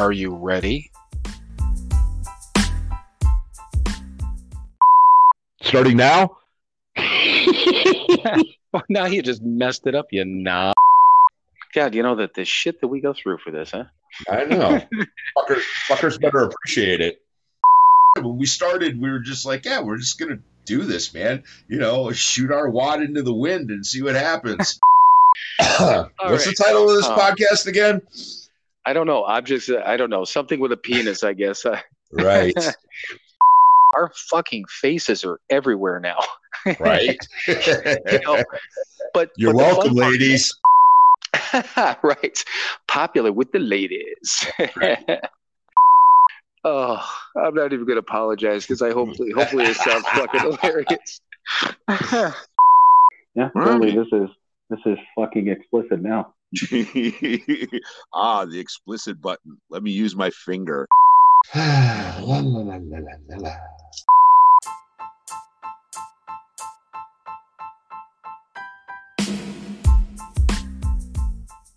Are you ready? Starting now? Oh, now you just messed it up, you nah. God, you know that the shit that we go through for this, huh? I know. fuckers, fuckers better appreciate it. When we started, we were just like, yeah, we're just going to do this, man. You know, shoot our wad into the wind and see what happens. What's right. the title of this Um, podcast again? I don't know. Objects, uh, I don't know. Something with a penis, I guess. Uh, Right. our fucking faces are everywhere now. right. You know, but You're but welcome, fun part- ladies. right. Popular with the ladies. oh, I'm not even going to apologize because I hopefully, hopefully it sounds fucking hilarious. Yeah, All totally. right. This is this is fucking explicit now. ah, the explicit button. Let me use my finger. La, la, la, la, la, la.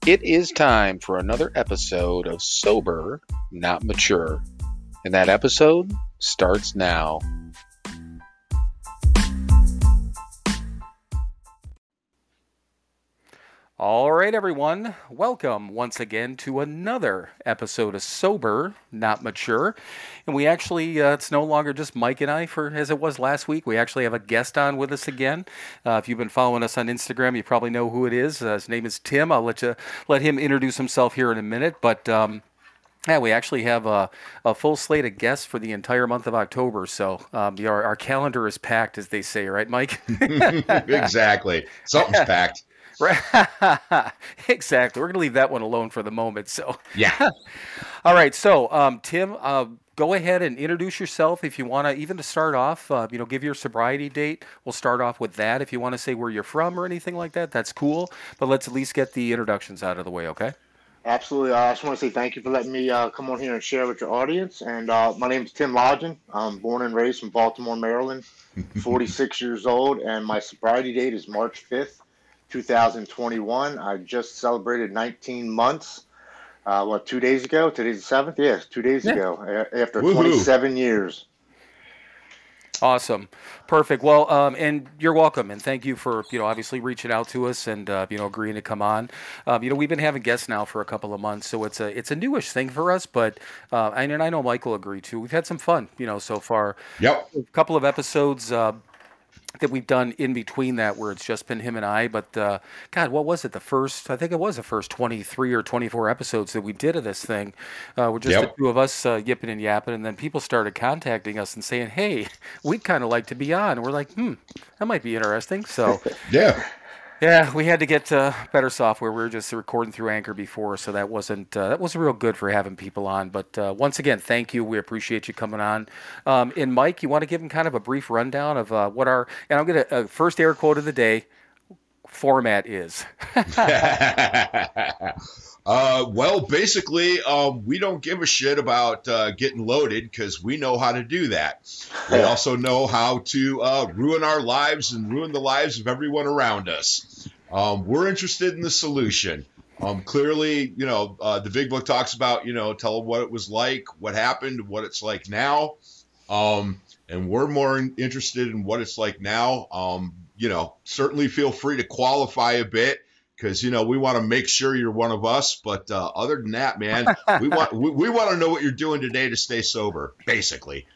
It is time for another episode of Sober, Not Mature. And that episode starts now. All right, everyone. Welcome once again to another episode of Sober, Not Mature. And we actually, uh, it's no longer just Mike and I for as it was last week. We actually have a guest on with us again. Uh, if you've been following us on Instagram, you probably know who it is. Uh, his name is Tim. I'll let you let him introduce himself here in a minute. But um, yeah, we actually have a, a full slate of guests for the entire month of October. So um, our, our calendar is packed, as they say, right, Mike? exactly. Something's packed. Right. exactly. We're going to leave that one alone for the moment. So, Yeah. all right. So, um, Tim, uh, go ahead and introduce yourself if you want to. Even to start off, uh, you know, give your sobriety date. We'll start off with that. If you want to say where you're from or anything like that, that's cool. But let's at least get the introductions out of the way. Okay. Absolutely. Uh, I just want to say thank you for letting me uh, come on here and share with your audience. And uh, my name is Tim Lodgen. I'm born and raised in Baltimore, Maryland. 46 years old, and my sobriety date is March 5th, 2021. I just celebrated 19 months. Uh, what two days ago? Today's the seventh. Yes, two days Yeah. ago. a- After Woohoo. 27 years. Awesome, perfect. Well, um, and you're welcome, and thank you for you know obviously reaching out to us and uh, you know agreeing to come on. Um, you know we've been having guests now for a couple of months, so it's a it's a newish thing for us, but uh, and, and I know Michael agreed too. We've had some fun, you know, so far. Yep. A couple of episodes uh, that we've done in between that where it's just been him and I. But uh, God, what was it? The first, I think it was the first 23 or 24 episodes that we did of this thing. Uh, we're just Yep. the two of us uh, yipping and yapping, and then people started contacting us and saying, "Hey, we'd kind of like to be on." And we're like, "Hmm, that might be interesting." So. Yeah. Yeah, we had to get uh, better software. We were just recording through Anchor before, so that wasn't uh, that wasn't real good for having people on. But uh, once again, thank you. We appreciate you coming on. Um, and Mike, you want to give him kind of a brief rundown of uh, what our and I'm gonna uh, first air quote of the day format is. uh, well, basically, um, we don't give a shit about uh, getting loaded because we know how to do that. We also know how to uh, ruin our lives and ruin the lives of everyone around us. Um, we're interested in the solution. Um, clearly, you know, uh, the big book talks about, you know, tell them what it was like, what happened, what it's like now. Um, and we're more interested in what it's like now. Um, you know, certainly feel free to qualify a bit because you know we want to make sure you're one of us. But uh, other than that, man, we want we, we want to know what you're doing today to stay sober, basically.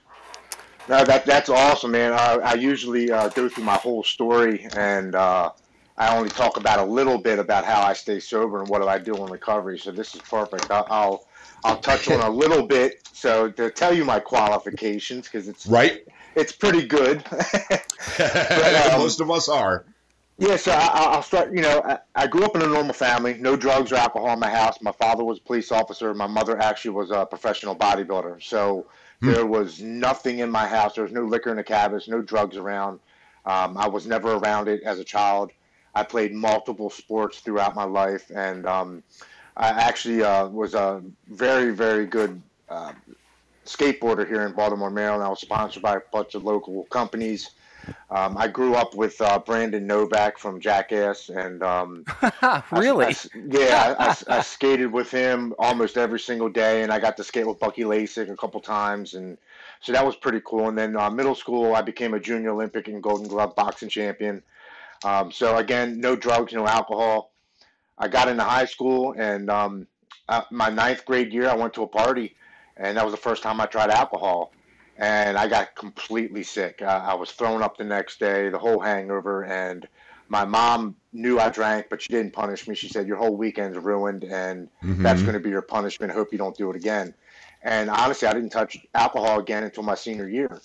No, that that's awesome, man. I, I usually uh, go through my whole story, and uh, I only talk about a little bit about how I stay sober and what do I do in recovery. So this is perfect. I'll I'll, I'll touch on a little bit. So to tell you my qualifications, because it's Right? it's pretty good. um, Most of us are. Yeah, so I, I- I'll start. You know, I, I grew up in a normal family. No drugs or alcohol in my house. My father was a police officer. My mother actually was a professional bodybuilder. So Hmm. there was nothing in my house. There was no liquor in the cabinets, no drugs around. Um, I was never around it as a child. I played multiple sports throughout my life, and um, I actually uh, was a very, very good uh, skateboarder here in Baltimore, Maryland. I was sponsored by a bunch of local companies. Um, I grew up with uh, Brandon Novak from Jackass, and um, really? I, I, yeah, I, I, skated with him almost every single day, and I got to skate with Bucky Lasek a couple times, and so that was pretty cool. And then uh, middle school, I became a junior Olympic and Golden Glove boxing champion. Um, so again, no drugs, no alcohol. I got into high school, and um, uh, my ninth grade year, I went to a party, and that was the first time I tried alcohol, and I got completely sick. Uh, I was thrown up the next day, the whole hangover, and my mom knew I drank, but she didn't punish me. She said, "Your whole weekend's ruined, and mm-hmm. that's going to be your punishment. Hope you don't do it again." And honestly, I didn't touch alcohol again until my senior year.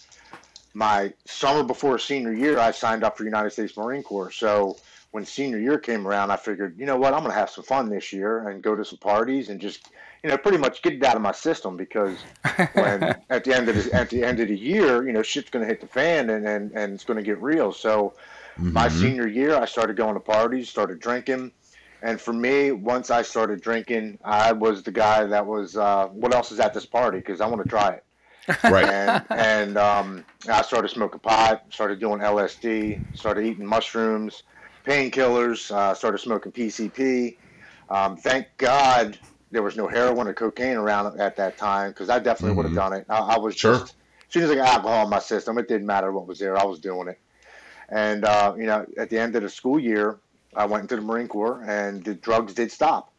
My summer before senior year, I signed up for United States Marine Corps. So when senior year came around, I figured, you know what, I'm going to have some fun this year and go to some parties and just, you know, pretty much get it out of my system because when at the end of the, at the end of the year, you know, shit's going to hit the fan and, and, and it's going to get real. So mm-hmm. my senior year, I started going to parties, started drinking. And for me, once I started drinking, I was the guy that was, uh, what else is at this party? Because I want to try it. Right. And, and um, I started smoking pot, started doing LSD, started eating mushrooms painkillers, uh, started smoking PCP. Um, thank God there was no heroin or cocaine around at that time because I definitely mm-hmm. would have done it. I, I was sure. just, as soon as I got alcohol in my system, it didn't matter what was there. I was doing it. And, uh, you know, at the end of the school year, I went into the Marine Corps and the drugs did stop.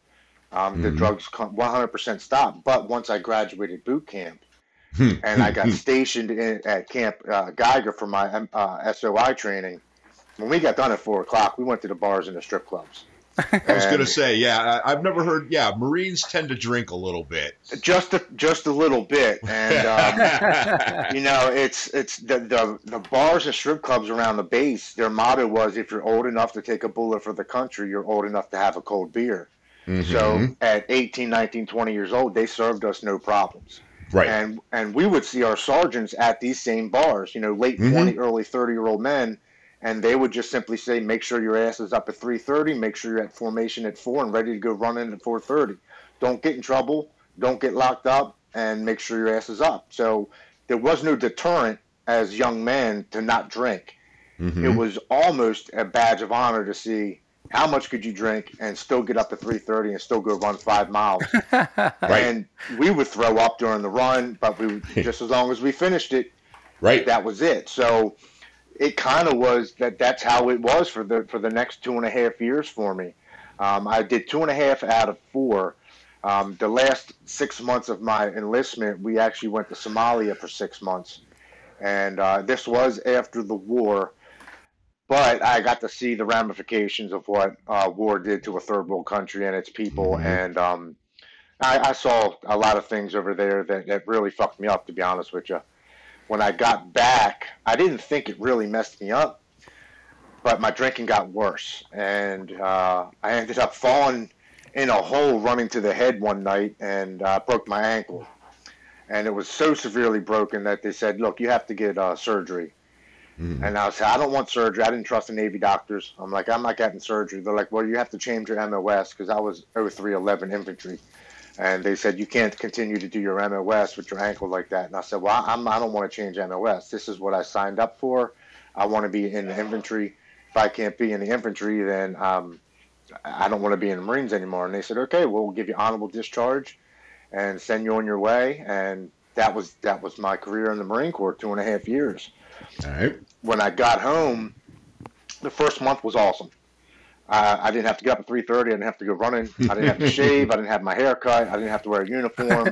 Um, mm-hmm. The drugs 100% stopped. But once I graduated boot camp, hmm. and I got stationed in, at Camp uh, Geiger for my um, uh, SOI training, when we got done at four o'clock, we went to the bars and the strip clubs. I was going to say, yeah, I, have never heard. Yeah, Marines tend to drink a little bit, just a, just a little bit, and um, you know, it's it's the, the the bars and strip clubs around the base. Their motto was, "If you're old enough to take a bullet for the country, you're old enough to have a cold beer." Mm-hmm. So at 18, 19, 20 years old, they served us no problems. Right. And and we would see our sergeants at these same bars. You know, late mm-hmm. 20, early 30 year old men and they would just simply say, make sure your ass is up at 3:30, make sure you're at formation at four and ready to go running at 4:30. Don't get in trouble, don't get locked up, and make sure your ass is up. So there was no deterrent as young men to not drink. Mm-hmm. It was almost a badge of honor to see how much could you drink and still get up at 3:30 and still go run five miles. right. And we would throw up during the run, but we just as long as we finished it, right, that was it. So it kind of was that that's how it was for the for the next two and a half years for me. Um, I did two and a half out of four. Um, the last six months of my enlistment, we actually went to Somalia for six months, and uh, this was after the war. But I got to see the ramifications of what uh, war did to a third world country and its people, mm-hmm. and um, I, I, saw a lot of things over there that, that really fucked me up, to be honest with you when I got back, I didn't think it really messed me up, but my drinking got worse, and uh, I ended up falling in a hole running to the head one night and uh, broke my ankle. And it was so severely broken that they said, "Look, you have to get uh, surgery." Mm. And I said, "I don't want surgery. I didn't trust the Navy doctors." I'm like, "I'm not getting surgery." They're like, "Well, you have to change your MOS because I was 0311 infantry." And they said you can't continue to do your MOS with your ankle like that. And I said, well, I'm, I don't want to change MOS. This is what I signed up for. I want to be in the infantry. If I can't be in the infantry, then um, I don't want to be in the Marines anymore. And they said, okay, well, we'll give you honorable discharge and send you on your way. And that was that was my career in the Marine Corps, two and a half years. All right. When I got home, the first month was awesome. Uh, I didn't have to get up at 3:30. I didn't have to go running. I didn't have to shave. I didn't have my hair cut. I didn't have to wear a uniform.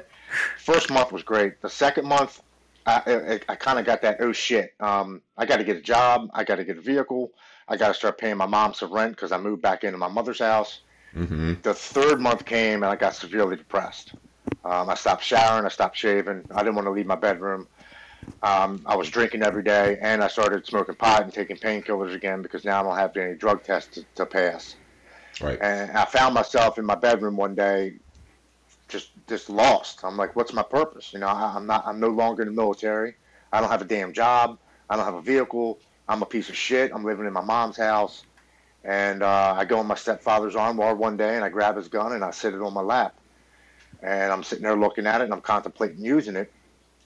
First month was great. The second month, I, I, I kind of got that oh shit. Um, I got to get a job. I got to get a vehicle. I got to start paying my mom some rent because I moved back into my mother's house. Mm-hmm. The third month came and I got severely depressed. Um, I stopped showering. I stopped shaving. I didn't want to leave my bedroom. Um, I was drinking every day, and I started smoking pot and taking painkillers again because now I don't have any drug tests to, to pass. Right. And I found myself in my bedroom one day, just just lost. I'm like, what's my purpose? You know, I, I'm not. I'm no longer in the military. I don't have a damn job. I don't have a vehicle. I'm a piece of shit. I'm living in my mom's house. And uh, I go in my stepfather's armoire one day and I grab his gun and I sit it on my lap. And I'm sitting there looking at it and I'm contemplating using it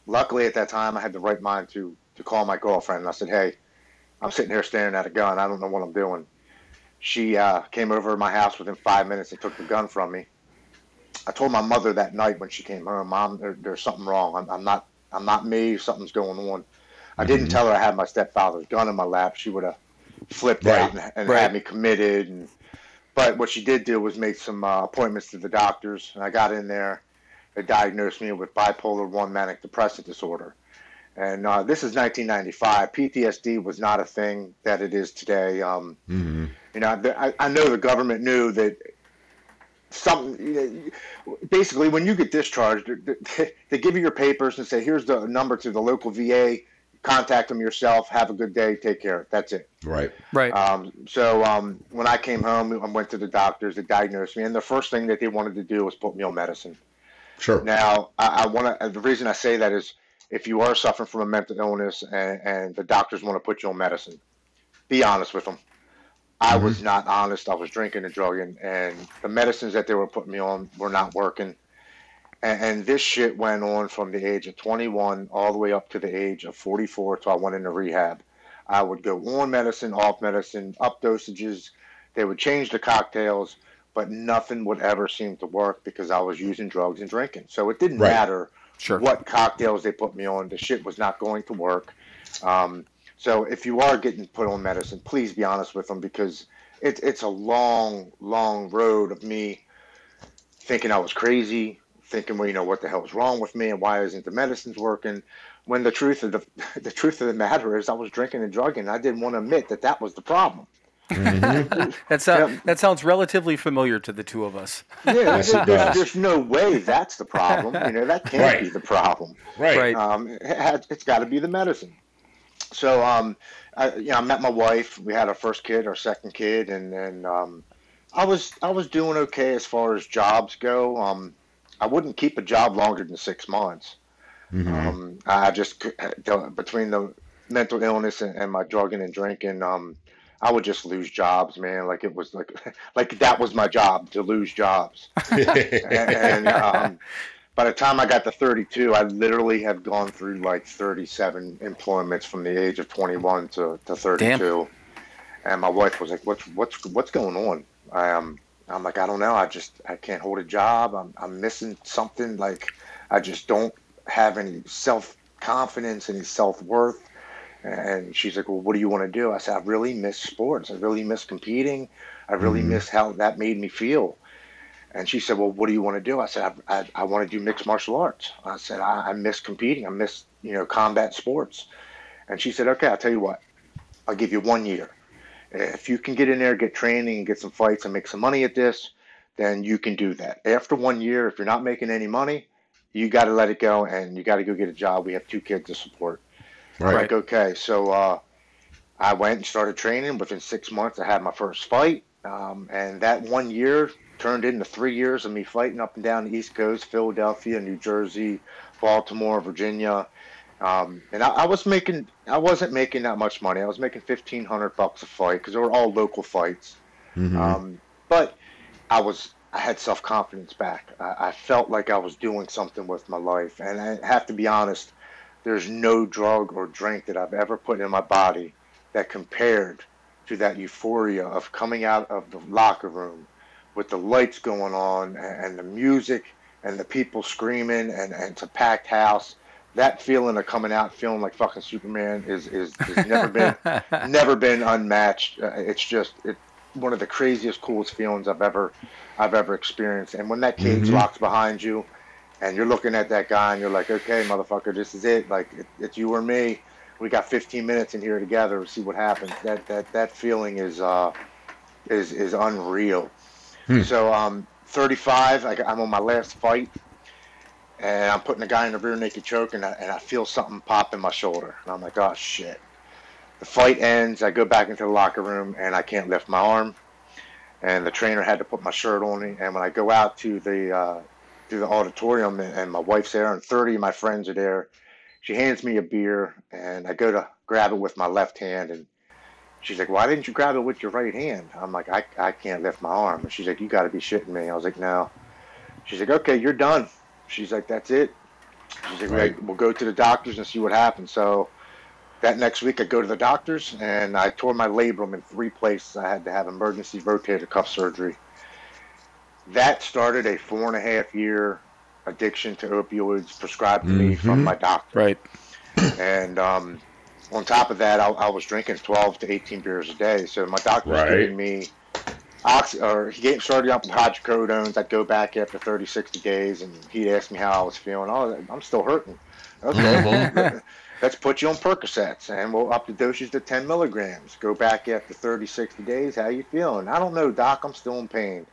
luckily at that time I had the right mind to to call my girlfriend and I said, "Hey, I'm sitting here staring at a gun. I don't know what I'm doing. She uh, came over to my house within five minutes and took the gun from me. I told my mother that night when she came home, Mom, there, there's something wrong. I'm, I'm not, I'm not me. Something's going on. I didn't Mhm. tell her I had my stepfather's gun in my lap. She would have flipped Right. out and, and Right. had me committed. And but what she did do was make some uh, appointments to the doctors, and I got in there. They diagnosed me with bipolar one manic depressive disorder. And uh, this is 1995. PTSD was not a thing that it is today. Um, Mhm. you know, I, I know the government knew that something. You know, basically, when you get discharged, they, they give you your papers and say, "Here's the number to the local VA. Contact them yourself. Have a good day. Take care. That's it." Right. Right. Um, so um, when I came home, I went to the doctors. They diagnosed me, and the first thing that they wanted to do was put me on medicine. Sure. Now, I, I want to. Uh, the reason I say that is, if you are suffering from a mental illness and, and the doctors want to put you on medicine, be honest with them. I mm-hmm. was not honest. I was drinking and drugging, and the medicines that they were putting me on were not working. And, and this shit went on from the age of 21 all the way up to the age of 44 till I went into rehab. I would go on medicine, off medicine, up dosages. They would change the cocktails, but nothing would ever seem to work because I was using drugs and drinking. So it didn't Right. matter Sure. what cocktails they put me on. The shit was not going to work. Um, so if you are getting put on medicine, please be honest with them because it's it's a long, long road of me thinking I was crazy, thinking, well, you know, what the hell is wrong with me, and why isn't the medicines working? When the truth of the the truth of the matter is, I was drinking and drugging. And I didn't want to admit that that was the problem. That, sound, Yep. that sounds relatively familiar to the two of us. Yeah, Yes, there- it there's, does. there's no way that's the problem. You know, that can't Right. be the problem. Right. Right. Um, it, it's got to be the medicine. So, um, I, you know, I met my wife. We had our first kid, our second kid, and then um, I was I was doing okay as far as jobs go. Um, I wouldn't keep a job longer than six months. Mhm. Um, I just between the mental illness and, and my drugging and drinking, um, I would just lose jobs, man. Like it was like like that was my job to lose jobs and um, by the time I got to 32, I literally have gone through like 37 employments from the age of 21 to, to 32. And my wife was like, "What's what's what's going on?" I um, I'm like, "I don't know. I just I can't hold a job. I'm I'm missing something. Like I just don't have any self confidence, any self worth." And she's like, "Well, what do you want to do?" I said, "I really miss sports. I really miss competing. I really Mhm. miss how that made me feel." And she said, "Well, what do you want to do?" I said, "I, I, I want to do mixed martial arts." I said, I, "I miss competing. I miss you know combat sports." And she said, "Okay, I'll tell you what. I'll give you one year. If you can get in there, get training, and get some fights, and make some money at this, then you can do that. After one year, if you're not making any money, you got to let it go, and you got to go get a job. We have two kids to support." Right. like, okay, so uh, I went and started training. Within six months, I had my first fight, um, and that one year turned into three years of me fighting up and down the East Coast, Philadelphia, New Jersey, Baltimore, Virginia, um, and I, I was making, I wasn't making that much money. I was making fifteen hundred bucks a fight because they were all local fights. Mhm. Um, but I was, I had self confidence back. I, I felt like I was doing something with my life, and I have to be honest. There's no drug or drink that I've ever put in my body that compared to that euphoria of coming out of the locker room with the lights going on and, the music and the people screaming and, and it's a packed house. That feeling of coming out feeling like fucking Superman is is, is never been never been unmatched. Uh, it's just it, one of the craziest, coolest feelings I've ever I've ever experienced. And when that cage Mhm. locks behind you, and you're looking at that guy, and you're like, okay, motherfucker, this is it. Like it, it's you or me. We got 15 minutes in here together. See what happens. That that that feeling is uh is is unreal. Hmm. So um 35. I, I'm on my last fight. And I'm putting a guy in the rear naked choke, and I, and I feel something pop in my shoulder. And I'm like, oh, shit. The fight ends. I go back into the locker room, and I can't lift my arm. And the trainer had to put my shirt on me. And when I go out to the uh, to the auditorium, and, and my wife's there, and 30 of my friends are there, she hands me a beer, and I go to grab it with my left hand, and she's like, "Why didn't you grab it with your right hand?" I'm like, "I, I can't lift my arm." And she's like, "You got to be shitting me." I was like, "No." She's like, "Okay, you're done." She's like, "That's it." She's like, Right. "We'll go to the doctors and see what happens." So that next week, I go to the doctors and I tore my labrum in three places. I had to have emergency rotator cuff surgery. That started a four and a half year addiction to opioids prescribed to me from Mhm. my doctor. Right. And um, on top of that, I, I was drinking 12 to 18 beers a day. So my doctor was Right. giving me oxy, or he gave, started up with hydrocodones. I'd go back after 30, 60 days, and he'd ask me how I was feeling. Oh, I'm still hurting. Okay. let's put you on Percocets, and we'll up the dosage to 10 milligrams. Go back after 30, 60 days. How you feeling? I don't know, doc. I'm still in pain.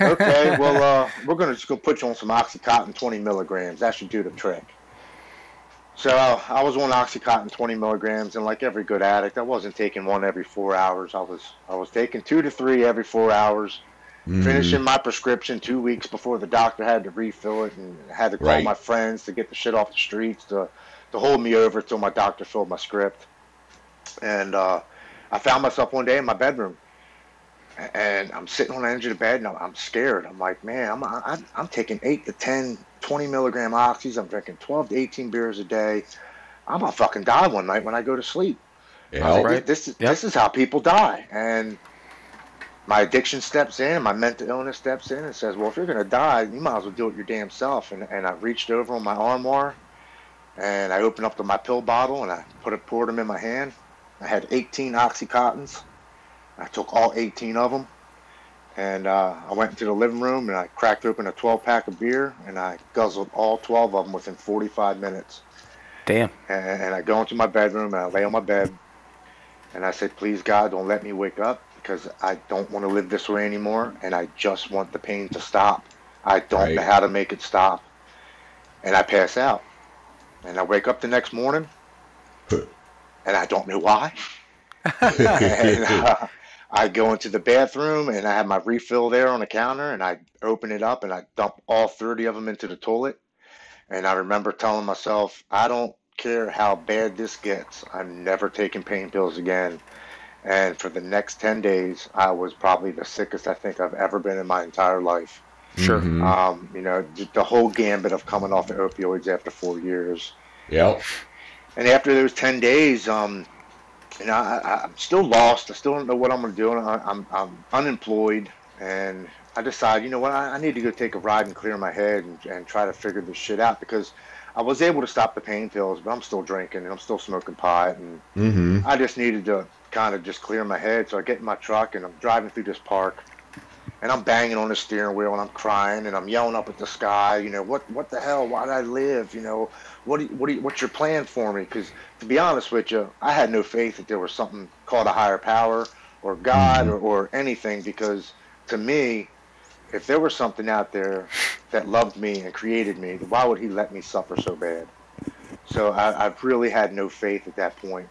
Okay, well, uh, we're gonna just go put you on some OxyContin 20 milligrams. That should do the trick. So I was on OxyContin 20 milligrams, and like every good addict, I wasn't taking one every four hours. I was I was taking two to three every four hours. Mhm. Finishing my prescription two weeks before the doctor had to refill it, and had to call Right. my friends to get the shit off the streets to to hold me over till my doctor filled my script. And uh, I found myself one day in my bedroom, and I'm sitting on the edge of the bed, and I'm, I'm scared. I'm like, man, I'm, I'm I'm taking eight to 10, 20 milligram oxys. I'm drinking 12 to 18 beers a day. I'm gonna fucking die one night when I go to sleep. I Yeah. think Right. This is Yep. this is how people die, and my addiction steps in, my mental illness steps in, and says, "Well, if you're gonna die, you might as well do it your damn self." And and I reached over on my armoire, and I opened up the, my pill bottle, and I put it poured them in my hand. I had 18 oxycontins. I took all 18 of them, and uh, I went into the living room and I cracked open a 12 pack of beer, and I guzzled all 12 of them within 45 minutes Damn. and, and I go into my bedroom and I lay on my bed and I said, please God, don't let me wake up because I don't want to live this way anymore and I just want the pain to stop. I don't Right. know how to make it stop. And I pass out. And I wake up the next morning and I don't know why. and uh, I go into the bathroom and I have my refill there on the counter and I open it up and I dump all 30 of them into the toilet. And I remember telling myself, I don't care how bad this gets. I'm never taking pain pills again. And for the next 10 days, I was probably the sickest I think I've ever been in my entire life. Sure. Mhm. Um, you know, the whole gambit of coming off the opioids after four years. Yep. And after those 10 days, um, you know, I, I'm still lost. I still don't know what I'm going to do. And I, I'm, I'm unemployed. And I decided, you know what, I, I need to go take a ride and clear my head and, and try to figure this shit out because I was able to stop the pain pills, but I'm still drinking and I'm still smoking pot. And Mm-hmm. I just needed to kind of just clear my head. So I get in my truck and I'm driving through this park and I'm banging on the steering wheel and I'm crying and I'm yelling up at the sky, you know, what what the hell? Why did I live? You know, what do you, what do you, what's your plan for me? Because to be honest with you, I had no faith that there was something called a higher power or God mm-hmm. or, or anything. Because to me, if there was something out there that loved me and created me, why would He let me suffer so bad? So I, I've really had no faith at that point.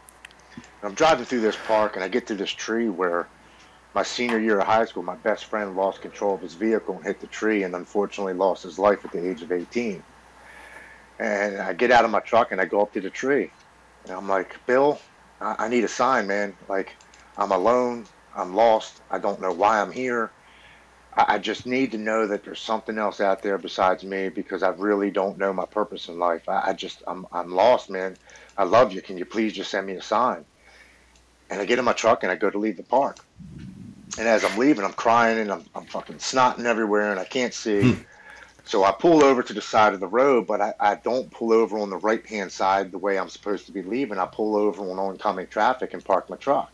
I'm driving through this park and I get to this tree where my senior year of high school, my best friend lost control of his vehicle and hit the tree and unfortunately lost his life at the age of 18. And I get out of my truck and I go up to the tree. And I'm like, Bill, I, I need a sign, man. Like, I'm alone. I'm lost. I don't know why I'm here. I, I just need to know that there's something else out there besides me because I really don't know my purpose in life. I, I just, I'm, I'm lost, man. I love you. Can you please just send me a sign? And I get in my truck and I go to leave the park. And as I'm leaving, I'm crying and I'm, I'm fucking snotting everywhere and I can't see. Hmm. So I pull over to the side of the road, but I, I don't pull over on the right hand side the way I'm supposed to be leaving. I pull over on oncoming traffic and park my truck.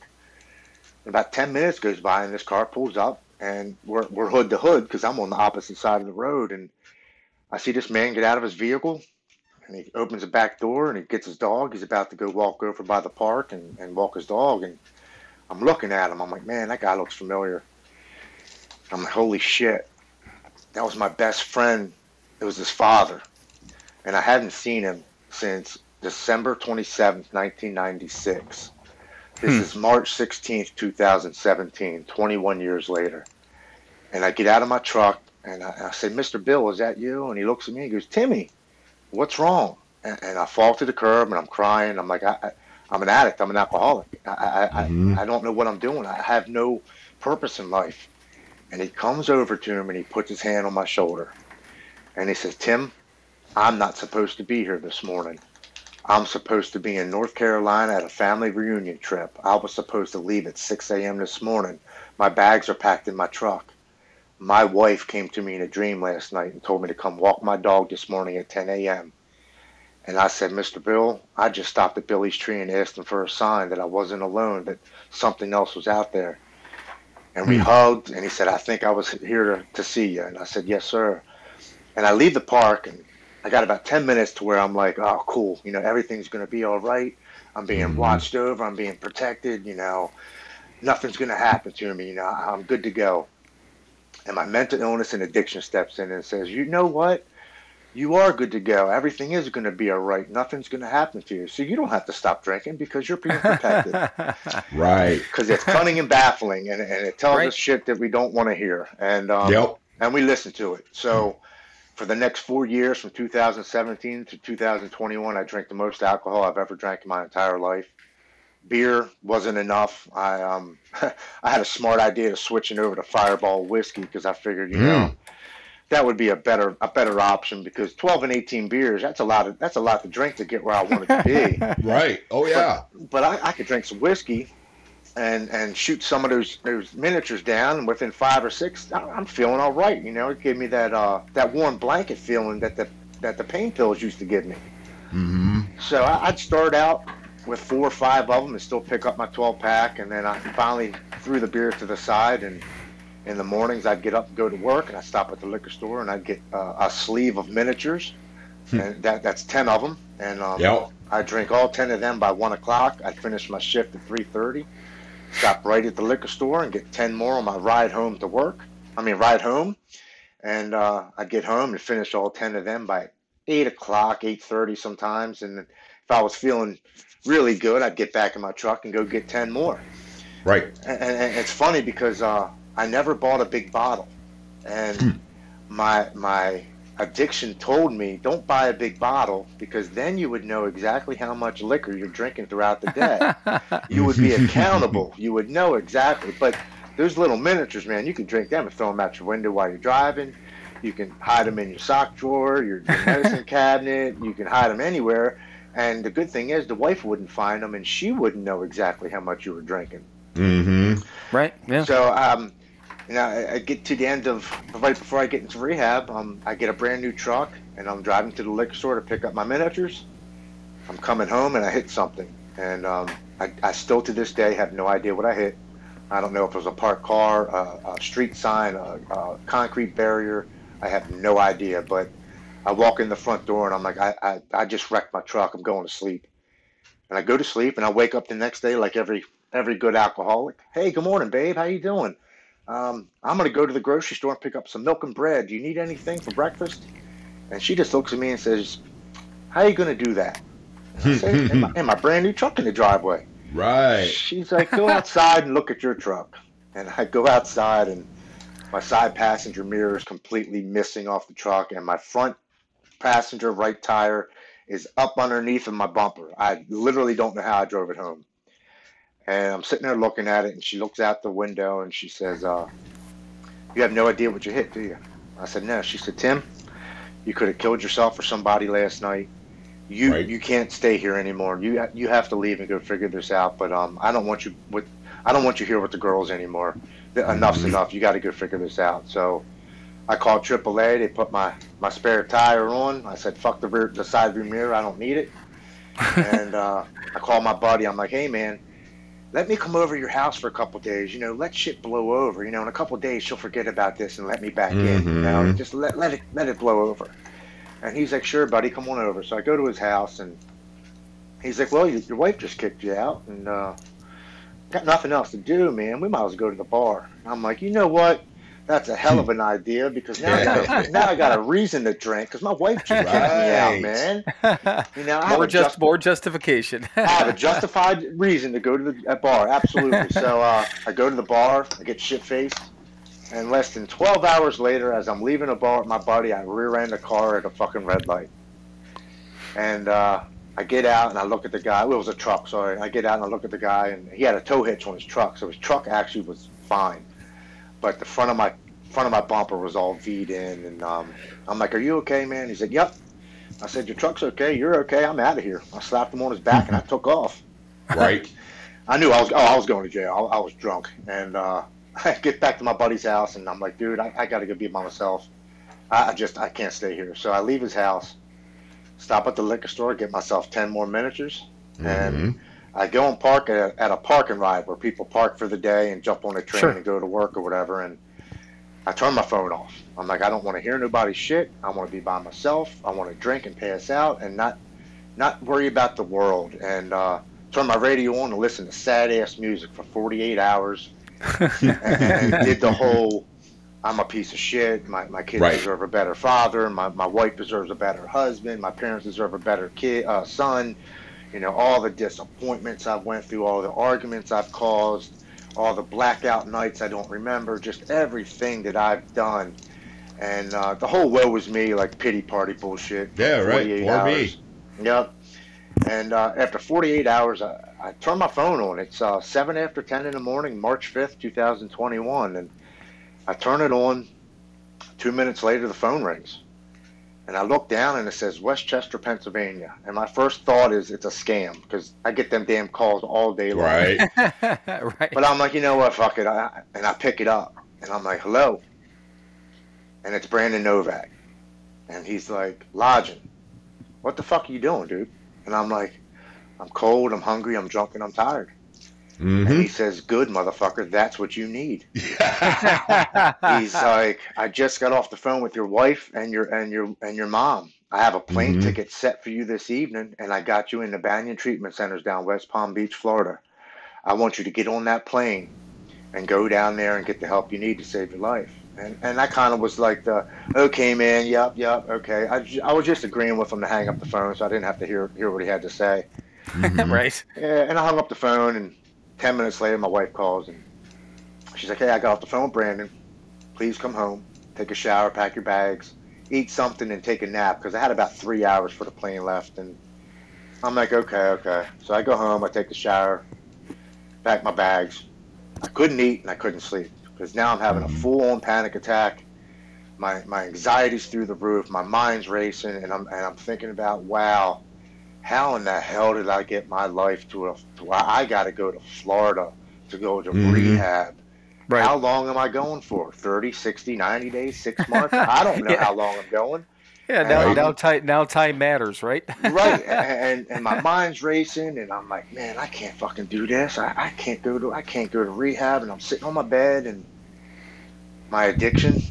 And about 10 minutes goes by and this car pulls up and we're, we're hood to hood because I'm on the opposite side of the road. And I see this man get out of his vehicle and he opens the back door and he gets his dog. He's about to go walk over by the park and, and walk his dog. And I'm looking at him. I'm like, man, that guy looks familiar. I'm like, holy shit. That was my best friend. It was his father. And I hadn't seen him since December 27th, 1996. This Hmm. is March 16th, 2017, 21 years later. And I get out of my truck and I, I say, Mr. Bill, is that you? And he looks at me and goes, Timmy, what's wrong? And, and I fall to the curb and I'm crying. I'm like, I, I, I'm an addict. I'm an alcoholic. I, I, Mhm. I, I don't know what I'm doing. I have no purpose in life. And he comes over to him and he puts his hand on my shoulder. And he says, Tim, I'm not supposed to be here this morning. I'm supposed to be in North Carolina at a family reunion trip. I was supposed to leave at 6 a.m. this morning. My bags are packed in my truck. My wife came to me in a dream last night and told me to come walk my dog this morning at 10 a.m. And I said, Mr. Bill, I just stopped at Billy's tree and asked him for a sign that I wasn't alone, that something else was out there. And we hmm. hugged, and he said, I think I was here to, to see you. And I said, Yes, sir. And I leave the park, and I got about 10 minutes to where I'm like, Oh, cool. You know, everything's going to be all right. I'm being hmm. watched over, I'm being protected, you know, nothing's going to happen to me. You know, I'm good to go. And my mental illness and addiction steps in and says, You know what? You are good to go. Everything is going to be all right. Nothing's going to happen to you. So you don't have to stop drinking because you're being protected. Right. Because it's cunning and baffling, and, and it tells Right. us shit that we don't want to hear, and um, Yep. and we listen to it. So for the next four years, from 2017 to 2021, I drank the most alcohol I've ever drank in my entire life. Beer wasn't enough. I um I had a smart idea of switching over to Fireball whiskey because I figured you know that would be a better a better option because 12 and 18 beers that's a lot of that's a lot to drink to get where I wanted to be Right. Oh yeah. but I, I could drink some whiskey and and shoot some of those those miniatures down and within five or six I- I'm feeling all right you know it gave me that uh that warm blanket feeling that the that the pain pills used to give me Mm-hmm. so I, I'd start out with four or five of them and still pick up my 12 pack and then I finally threw the beers to the side and in the mornings I'd get up and go to work and I'd stop at the liquor store and I'd get uh, a sleeve of miniatures and that that's 10 of them and um, Yep. I drink all ten of them by one o'clock. I finish my shift at three thirty. Stop right at the liquor store and get ten more on my ride home to work. I mean, ride home, and uh, I'd get home and finish all ten of them by eight o'clock, eight thirty sometimes. And if I was feeling really good, I'd get back in my truck and go get ten more. Right. And, and, and it's funny because uh, I never bought a big bottle, and my my addiction told me don't buy a big bottle because then you would know exactly how much liquor you're drinking throughout the day. you would be accountable. You would know exactly. But those little miniatures, man, you can drink them and throw them out your window while you're driving. You can hide them in your sock drawer, your, your medicine cabinet. You can hide them anywhere. And the good thing is, the wife wouldn't find them, and she wouldn't know exactly how much you were drinking. Mm-hmm. right? Yeah. So, um, you know, I, I get to the end of right before I get into rehab. Um, I get a brand new truck, and I'm driving to the liquor store to pick up my miniatures. I'm coming home, and I hit something, and um, I, I still to this day have no idea what I hit. I don't know if it was a parked car, a, a street sign, a, a concrete barrier. I have no idea, but I walk in the front door, and I'm like, I, I, I just wrecked my truck. I'm going to sleep, and I go to sleep, and I wake up the next day like every every good alcoholic. Hey, good morning, babe. How you doing? Um, I'm gonna go to the grocery store and pick up some milk and bread. Do you need anything for breakfast? And she just looks at me and says, "How are you gonna do that?" And I say, in, my, in my brand new truck in the driveway. Right. She's like, "Go outside and look at your truck." And I go outside, and my side passenger mirror is completely missing off the truck, and my front passenger right tire is up underneath of my bumper. I literally don't know how I drove it home. And I'm sitting there looking at it, and she looks out the window and she says, uh, "You have no idea what you hit, do you?" I said, "No." She said, "Tim, you could have killed yourself or somebody last night. You Right. you can't stay here anymore. You you have to leave and go figure this out. But um, I don't want you with I don't want you here with the girls anymore. Enough's enough. You got to go figure this out." So. I called AAA. They put my, my spare tire on. I said, "Fuck the rear, the side view mirror. I don't need it." and uh, I called my buddy. I'm like, "Hey, man, let me come over to your house for a couple days. You know, let shit blow over. You know, in a couple days she'll forget about this and let me back in. You know, Mhm. just let let it let it blow over." And he's like, "Sure, buddy, come on over." So I go to his house and he's like, "Well, your, your wife just kicked you out and uh, got nothing else to do, man. We might as well go to the bar." I'm like, "You know what?" That's a hell of an idea because now I got a, now I got a reason to drink because my wife just kicked me out, Right. man. You know, I more a just just, more justification. I have a justified reason to go to the at bar, absolutely. So uh, I go to the bar, I get shit faced, and less than 12 hours later, as I'm leaving the bar with my buddy, I rear-end a car at a fucking red light. And uh, I get out and I look at the guy. Well, it was a truck, sorry. I get out and I look at the guy, and he had a tow hitch on his truck, so his truck actually was fine, but the front of my front of my bumper was all V'd in, and um, I'm like, "Are you okay, man?" He said, "Yep." I said, your truck's okay. You're okay. I'm out of here. I slapped him on his back and I took off. Right. I knew I was. Oh, I was going to jail. I, I was drunk, and uh, I get back to my buddy's house, and I'm like, dude, I, I got to go be by myself. I, I just I can't stay here. So I leave his house, stop at the liquor store, get myself ten more miniatures, and Mhm. I go and park at a, at a park and ride where people park for the day and jump on a train Sure. and go to work or whatever. And I turn my phone off. I'm like, I don't want to hear nobody's shit. I want to be by myself. I want to drink and pass out and not not worry about the world. And uh, turn my radio on and listen to sad ass music for 48 hours. and, and did the whole I'm a piece of shit. My, my kids Right. deserve a better father. My, my wife deserves a better husband. My parents deserve a better kid, uh, son. You know, all the disappointments I've went through, all the arguments I've caused, all the blackout nights I don't remember, just everything that I've done. And uh, the whole woe was me, like pity party bullshit. Yeah, right. 48 Poor me. Yep. And uh, after 48 hours, I, I turned my phone on. It's uh, 7 after 10 in the morning, March 5th, 2021. And I turn it on. Two minutes later, the phone rings. And I look down and it says West Chester, Pennsylvania. And my first thought is it's a scam because I get them damn calls all day long. Right. right. But I'm like, you know what? Fuck it. I, and I pick it up. And I'm like, hello. And it's Brandon Novak. And he's like, Lodgen, what the fuck are you doing, dude? And I'm like, I'm cold, I'm hungry, I'm drunk, and I'm tired. And hmm he says, Good, motherfucker. That's what you need. He's like, I just got off the phone with your wife and your and your and your mom. I have a plane Mhm. ticket set for you this evening, and I got you in the Banyan Treatment Centers down West Palm Beach, Florida. I want you to get on that plane and go down there and get the help you need to save your life. And and I kind of was like the okay, man, yep, yep, okay. I, I was just agreeing with him to hang up the phone, so I didn't have to hear hear what he had to say. Mhm. right. Yeah, and I hung up the phone, and ten minutes later, my wife calls, and she's like, "Hey, I got off the phone, with Brandon. Please come home, take a shower, pack your bags, eat something, and take a nap because I had about three hours for the plane left." And I'm like, "Okay, okay." So I go home, I take a shower, pack my bags. I couldn't eat and I couldn't sleep because now I'm having a Mhm. full-on panic attack. My my anxiety's through the roof. My mind's racing, and I'm and I'm thinking about, wow how in the hell did I get my life to a to where I got to go to Florida to go to Mhm. rehab? Right. How long am I going for? 30, 60, 90 days, six months? I don't know Yeah. how long I'm going. yeah. Now, Right. now, time, now time matters, right? Right. and, and my mind's racing and I'm like, man, I can't fucking do this. I, I can't go to I can't go to rehab and I'm sitting on my bed and my addiction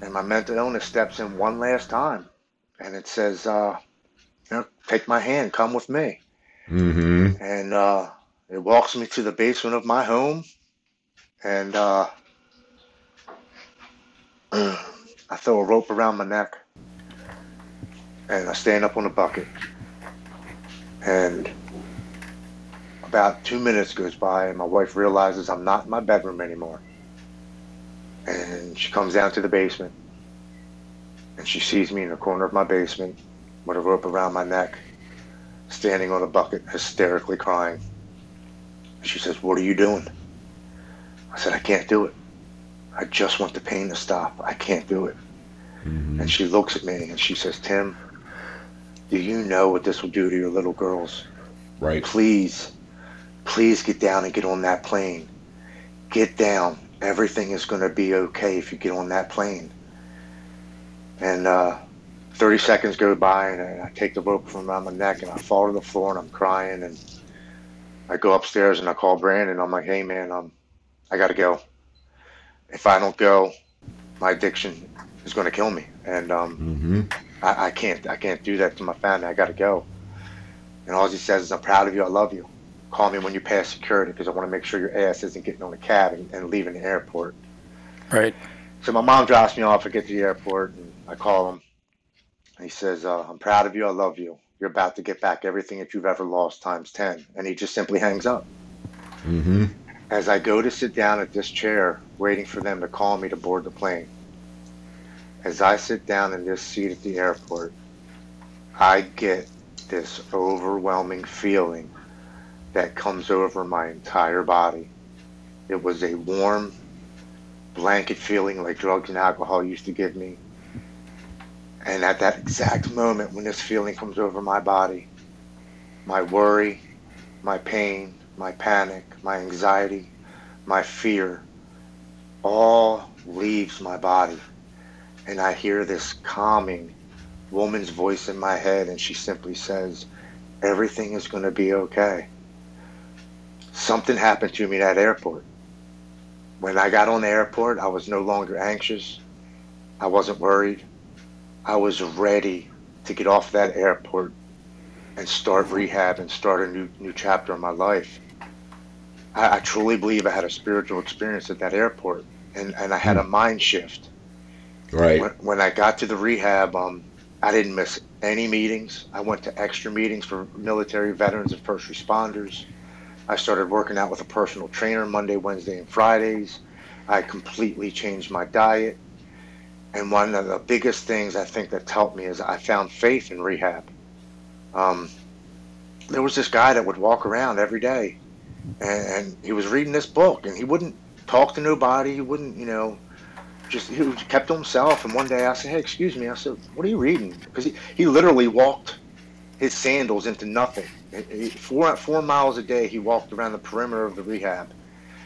and my mental illness steps in one last time. And it says, uh, you know, take my hand, come with me. Mhm. and uh, it walks me to the basement of my home, and uh, I throw a rope around my neck, and I stand up on a bucket, and about two minutes goes by, and my wife realizes I'm not in my bedroom anymore, and she comes down to the basement, and she sees me in the corner of my basement with a rope around my neck standing on a bucket, hysterically crying. She says, What are you doing? I said, I can't do it. I just want the pain to stop. I can't do it. Mhm. And she looks at me and she says, Tim, do you know what this will do to your little girls? Right. Please, please get down and get on that plane. Get down. Everything is going to be okay if you get on that plane. And uh, 30 seconds go by, and I, I take the rope from around my neck, and I fall to the floor, and I'm crying. And I go upstairs, and I call Brandon. I'm like, hey, man, um, I got to go. If I don't go, my addiction is going to kill me. And um, Mhm. I, I can't I can't do that to my family. I got to go. And all he says is, I'm proud of you. I love you. Call me when you pass security because I want to make sure your ass isn't getting on a cab and, and leaving the airport. Right. So my mom drops me off. I get to the airport and I call him. He says, uh, I'm proud of you. I love you. You're about to get back everything that you've ever lost times 10. And he just simply hangs up. Mhm. As I go to sit down at this chair, waiting for them to call me to board the plane, as I sit down in this seat at the airport, I get this overwhelming feeling that comes over my entire body. It was a warm blanket feeling like drugs and alcohol used to give me. And at that exact moment when this feeling comes over my body, my worry, my pain, my panic, my anxiety, my fear, all leaves my body. And I hear this calming woman's voice in my head, and she simply says, Everything is going to be okay. Something happened to me at airport. When I got on the airport, I was no longer anxious. I wasn't worried. I was ready to get off that airport and start rehab and start a new new chapter in my life. I, I truly believe I had a spiritual experience at that airport, and, and I had a mind shift. Right. When, when I got to the rehab, um, I didn't miss any meetings. I went to extra meetings for military veterans and first responders. I started working out with a personal trainer Monday, Wednesday, and Fridays. I completely changed my diet. And one of the biggest things I think that's helped me is I found faith in rehab. Um, there was this guy that would walk around every day, and, and he was reading this book, and he wouldn't talk to nobody. He wouldn't, you know, just he kept to himself. And one day I said, "Hey, excuse me." I said, "What are you reading?" Because he, he literally walked his sandals into nothing. He- he- Four four miles a day, he walked around the perimeter of the rehab,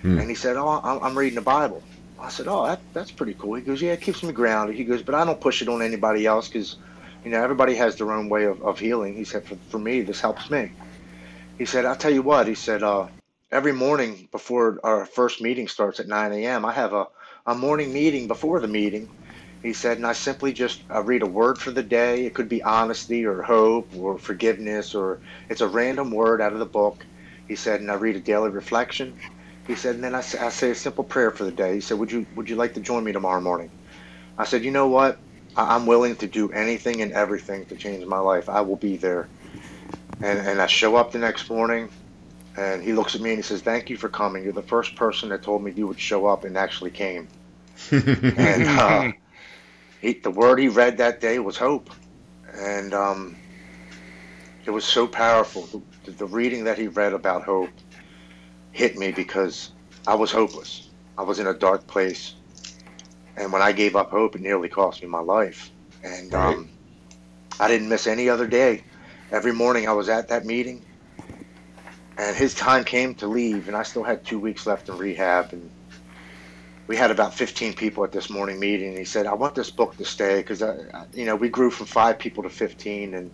Hmm. and he said, "Oh, I'm, I'm reading the Bible." I said, "Oh, that, that's pretty cool." He goes, "Yeah, it keeps me grounded." He goes, "But I don't push it on anybody else because, you know, everybody has their own way of, of healing." He said, for, "For me, this helps me." He said, "I'll tell you what." He said, uh, "Every morning before our first meeting starts at 9 a.m., I have a a morning meeting before the meeting." He said, and I simply just uh, read a word for the day. It could be honesty or hope or forgiveness or it's a random word out of the book. He said, and I read a daily reflection. He said, and then I, say- I say a simple prayer for the day. He said, would you would you like to join me tomorrow morning? I said, you know what? I- I'm willing to do anything and everything to change my life. I will be there. And and I show up the next morning, and he looks at me and he says, thank you for coming. You're the first person that told me you would show up and actually came. And uh, he, the word he read that day was hope, and um, it was so powerful. The, the reading that he read about hope hit me because I was hopeless. I was in a dark place, and when I gave up hope, it nearly cost me my life. And Right. um, I didn't miss any other day. Every morning I was at that meeting, and his time came to leave, and I still had two weeks left in rehab, and we had about 15 people at this morning meeting. And he said, "I want this book to stay because, you know, we grew from five people to 15, and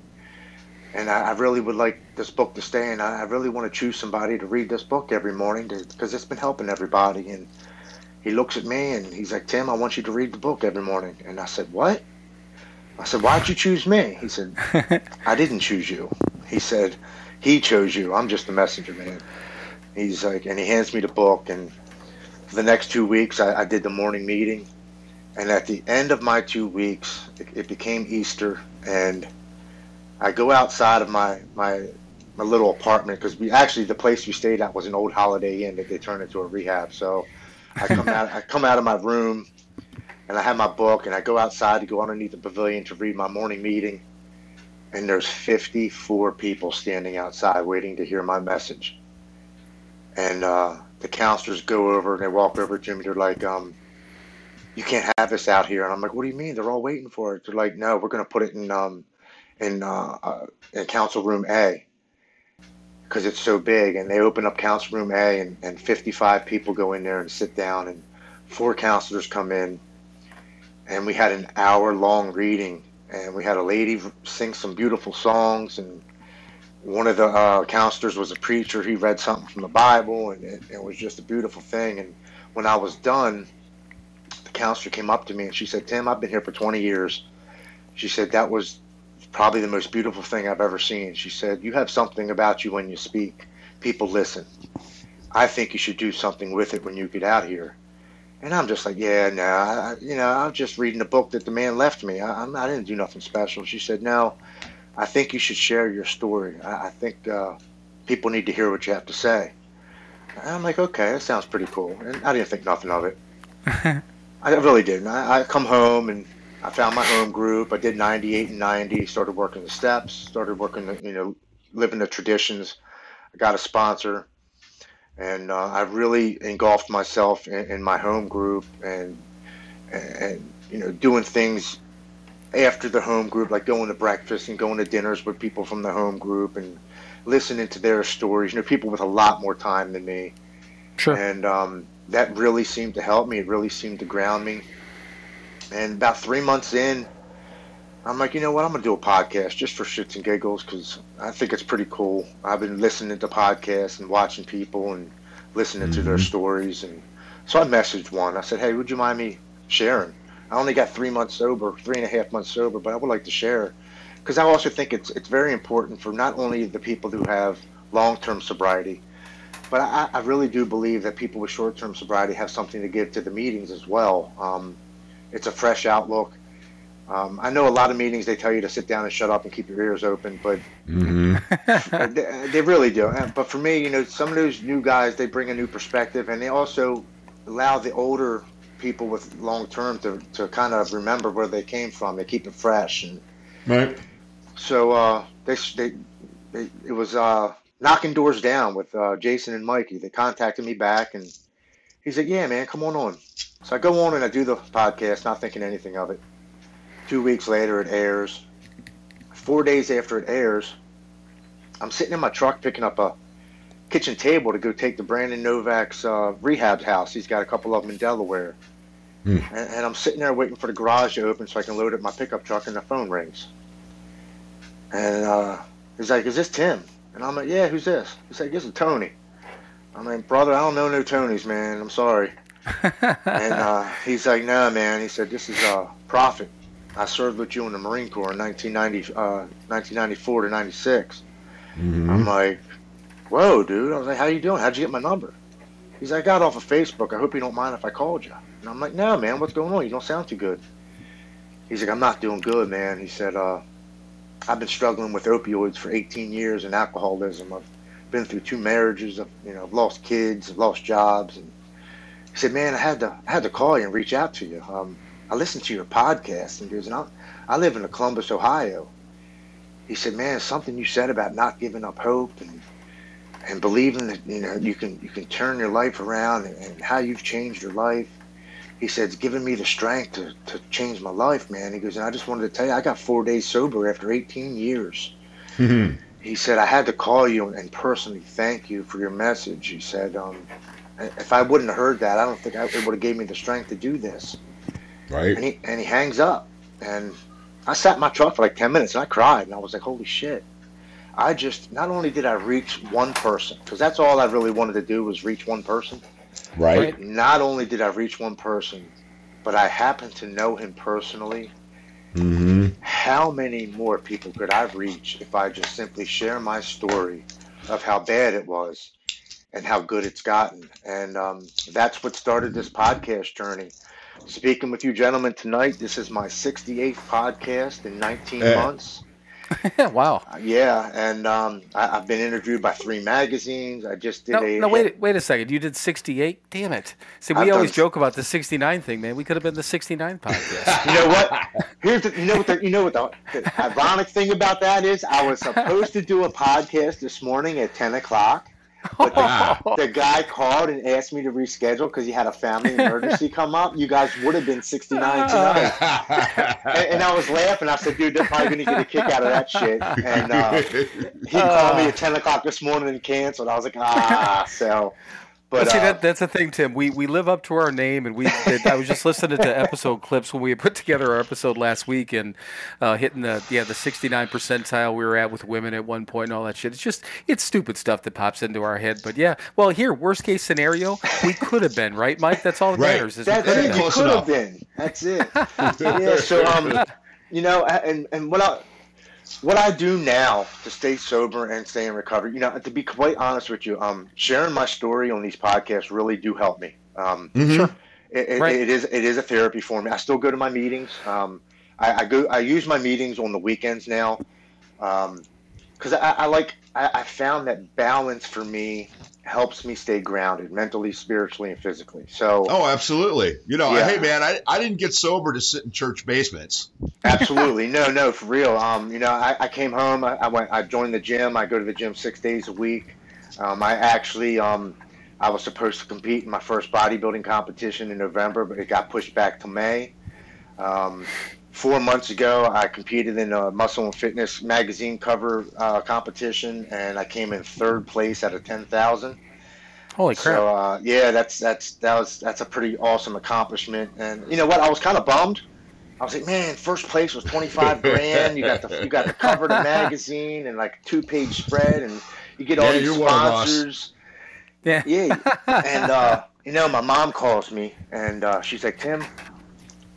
and I, I really would like this book to stay. And I, I really want to choose somebody to read this book every morning because it's been helping everybody." And he looks at me and he's like, "Tim, I want you to read the book every morning." And I said, "What?" I said, "Why'd you choose me?" He said, "I didn't choose you." He said, "He chose you. I'm just the messenger man." He's like, and he hands me the book and for the next two weeks, I, I did the morning meeting. And at the end of my two weeks, it, it became Easter. And I go outside of my, my, my little apartment because we actually, the place we stayed at was an old Holiday Inn that they turned into a rehab. So I come out, I come out of my room and I have my book and I go outside to go underneath the pavilion to read my morning meeting. And there's 54 people standing outside waiting to hear my message. And, uh, the counselors go over and they walk over to me. They're like, um, "You can't have this out here." And I'm like, "What do you mean?" They're all waiting for it. They're like, "No, we're going to put it in um, in uh, uh, in council room A because it's so big." And they open up council room A, and, and 55 people go in there and sit down, and four counselors come in, and we had an hour long reading, and we had a lady sing some beautiful songs, and one of the uh, counselors was a preacher. He read something from the Bible, and it, it was just a beautiful thing. And when I was done, the counselor came up to me and she said, "Tim, I've been here for 20 years." She said that was probably the most beautiful thing I've ever seen. She said, "You have something about you when you speak. People listen. I think you should do something with it when you get out here." And I'm just like, "Yeah, no, I, you know, I'm just reading the book that the man left me. I, I'm, I didn't do nothing special." She said, "No." I think you should share your story. I, I think uh, people need to hear what you have to say. And I'm like, okay, that sounds pretty cool. And I didn't think nothing of it. I really didn't. I, I come home and I found my home group. I did 98 and 90, started working the steps, started working, the, you know, living the traditions. I got a sponsor. And uh, I really engulfed myself in, in my home group and, and, you know, doing things after the home group, like going to breakfast and going to dinners with people from the home group and listening to their stories. You know, people with a lot more time than me, Sure. and um, that really seemed to help me. It really seemed to ground me. And about three months in, I'm like, you know what? I'm gonna do a podcast just for shits and giggles because I think it's pretty cool. I've been listening to podcasts and watching people and listening to their Mhm. stories, and so I messaged one. I said, hey, would you mind me sharing? I only got three months sober, three and a half months sober, but I would like to share because I also think it's it's very important for not only the people who have long-term sobriety, but I, I really do believe that people with short-term sobriety have something to give to the meetings as well. Um, it's a fresh outlook. Um, I know a lot of meetings they tell you to sit down and shut up and keep your ears open, but hmm they, they really do. But for me, you know, some of those new guys they bring a new perspective, and they also allow the older people with long term to, to kind of remember where they came from. They keep it fresh, and Right. so uh, they, they, they it was uh, knocking doors down with uh, Jason and Mikey. They contacted me back, and he said, "Yeah, man, come on on." So I go on and I do the podcast, not thinking anything of it. Two weeks later, it airs. Four days after it airs, I'm sitting in my truck picking up a kitchen table to go take to Brandon Novak's uh, rehab house. He's got a couple of them in Delaware. Hmm. And, and I'm sitting there waiting for the garage to open so I can load up my pickup truck, and the phone rings. And uh, he's like, "Is this Tim?" And I'm like, "Yeah, who's this?" He's like, "This is Tony." I'm like, "Brother, I don't know no Tonys, man. I'm sorry." and uh, he's like, "No, man." He said, "This is uh, Prophet. I served with you in the Marine Corps in 1990, uh, 1994 to 96." hmm I'm like, "Whoa, dude!" I was like, "How you doing? How'd you get my number?" He's like, "I got off of Facebook. I hope you don't mind if I called you." And I'm like, "No, man. What's going on? You don't sound too good." He's like, "I'm not doing good, man." He said, uh, "I've been struggling with opioids for 18 years and alcoholism. I've been through two marriages. I've, you know, I've lost kids, I've lost jobs." And he said, "Man, I had to, I had to call you and reach out to you. Um, I listened to your podcast, and he goes, and I, I live in Columbus, Ohio." He said, "Man, something you said about not giving up hope and and believing that you know you can you can turn your life around and, and how you've changed your life." He said, "It's given me the strength to, to change my life, man." He goes, "And I just wanted to tell you, I got four days sober after 18 years." hmm He said, "I had to call you and personally thank you for your message." He said, um, "If I wouldn't have heard that, I don't think I, it would have gave me the strength to do this." Right. And he and he hangs up, and I sat in my truck for like ten minutes, and I cried, and I was like, "Holy shit!" I just not only did I reach one person, because that's all I really wanted to do was reach one person. Right. Not only did I reach one person, but I happened to know him personally. Hmm How many more people could I reach if I just simply share my story of how bad it was and how good it's gotten? And um, that's what started this podcast journey. Speaking with you gentlemen tonight, this is my 68th podcast in 19 Yeah. months. wow. Uh, yeah, and um, I, I've been interviewed by three magazines. I just did No, a no, wait, wait a second. You did 68? Damn it. See, we I've always done- joke about the 69 thing, man. We could have been the 69 podcast. You know what? Here's the, you know what the, you know what the, the ironic thing about that is. I was supposed to do a podcast this morning at 10 o'clock, but the, the guy called and asked me to reschedule because he had a family emergency come up. You guys would have been 69 tonight. And, and I was laughing. I said, dude, they're probably going to get a kick out of that shit. And uh, he called me at 10 o'clock this morning and canceled. I was like, ah, so. But But see, uh, that, that's the thing, Tim. We we live up to our name, and we. I was just listening to episode clips when we put together our episode last week, and uh, hitting the yeah the 69 percentile we were at with women at one point and all that shit. It's just it's stupid stuff that pops into our head. But yeah, well, here worst case scenario, we could have been right, Mike. That's all that Right. matters. Is we That's could it. been. You could have been. That's it. yeah. So um, you know, and and what I what I do now to stay sober and stay in recovery, you know, to be quite honest with you, um, sharing my story on these podcasts really do help me. Um, Mhm. Sure. it, it, Right. it is it is a therapy for me. I still go to my meetings. Um, I, I go I use my meetings on the weekends now, because I, I like I, I found that balance for me helps me stay grounded mentally, spiritually, and physically. So Oh, absolutely. You know, Yeah. hey man, I, I didn't get sober to sit in church basements. Absolutely, no, no, for real. Um, you know, I, I came home. I, I went. I joined the gym. I go to the gym six days a week. Um, I actually, um, I was supposed to compete in my first bodybuilding competition in November, but it got pushed back to May. Um, four months ago, I competed in a Muscle and Fitness magazine cover uh, competition, and I came in third place out of ten thousand. Holy crap! So uh, yeah, that's that's that was that's a pretty awesome accomplishment. And you know what? I was kind of bummed. I was like, man, first place was twenty five grand. You got the you got the cover of the magazine and like a two page spread, and you get all Yeah, these you're one of us. sponsors. yeah. Yeah, and uh, you know, my mom calls me and uh, she's like, Tim,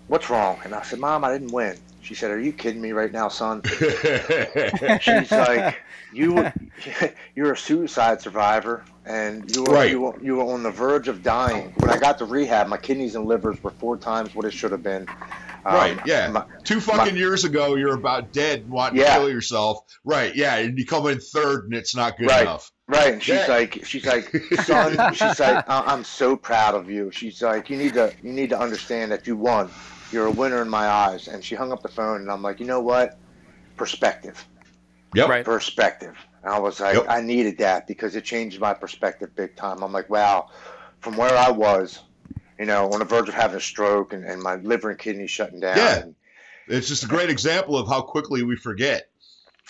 what's wrong? And I said, Mom, I didn't win. She said, Are you kidding me right now, son? She's like, you you're a suicide survivor, and you were, Right. you were you were on the verge of dying. When I got to rehab, my kidneys and livers were four times what it should have been. Um, right, yeah. my- Two fucking years ago, you're about dead wanting Yeah. to kill yourself. Right, yeah, and you come in third and it's not good Right. enough. Right, and she's Yeah. like, she's like, son, she's like, I- I'm so proud of you. She's like, you need to, you need to understand that you won. You're a winner in my eyes. And she hung up the phone, and I'm like, you know what? Perspective, Yep. Right. perspective. And I was like, Yep. I needed that because it changed my perspective big time. I'm like, wow, from where I was, you know, on the verge of having a stroke and, and my liver and kidneys shutting down. Yeah. And It's just a great example of how quickly we forget.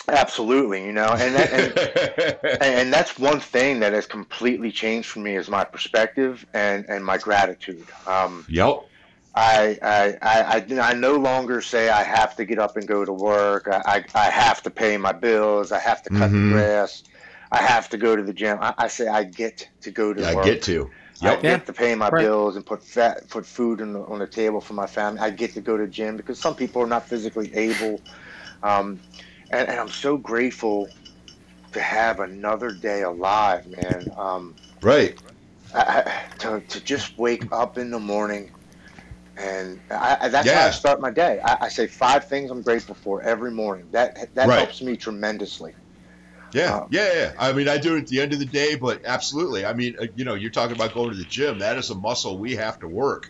absolutely, you know, and that, and and, and that's one thing that has completely changed for me is my perspective and and my gratitude. Um, yep. I, I I I I no longer say I have to get up and go to work. I I, I have to pay my bills. I have to cut Mhm. the grass. I have to go to the gym. I, I say I get to go to I work. get to. I get Yeah. to pay my Right. bills and put fat, put food on the, on the table for my family. I get to go to the gym because some people are not physically able, um, and, and I'm so grateful to have another day alive, man. Um, Right. I, I, to to just wake up in the morning, and I, that's how I start my day. I, I say five things I'm grateful for every morning. That that Right. helps me tremendously. Yeah, Um, yeah, yeah. I mean, I do it at the end of the day, but absolutely. I mean, uh, you know, you're talking about going to the gym. That is a muscle we have to work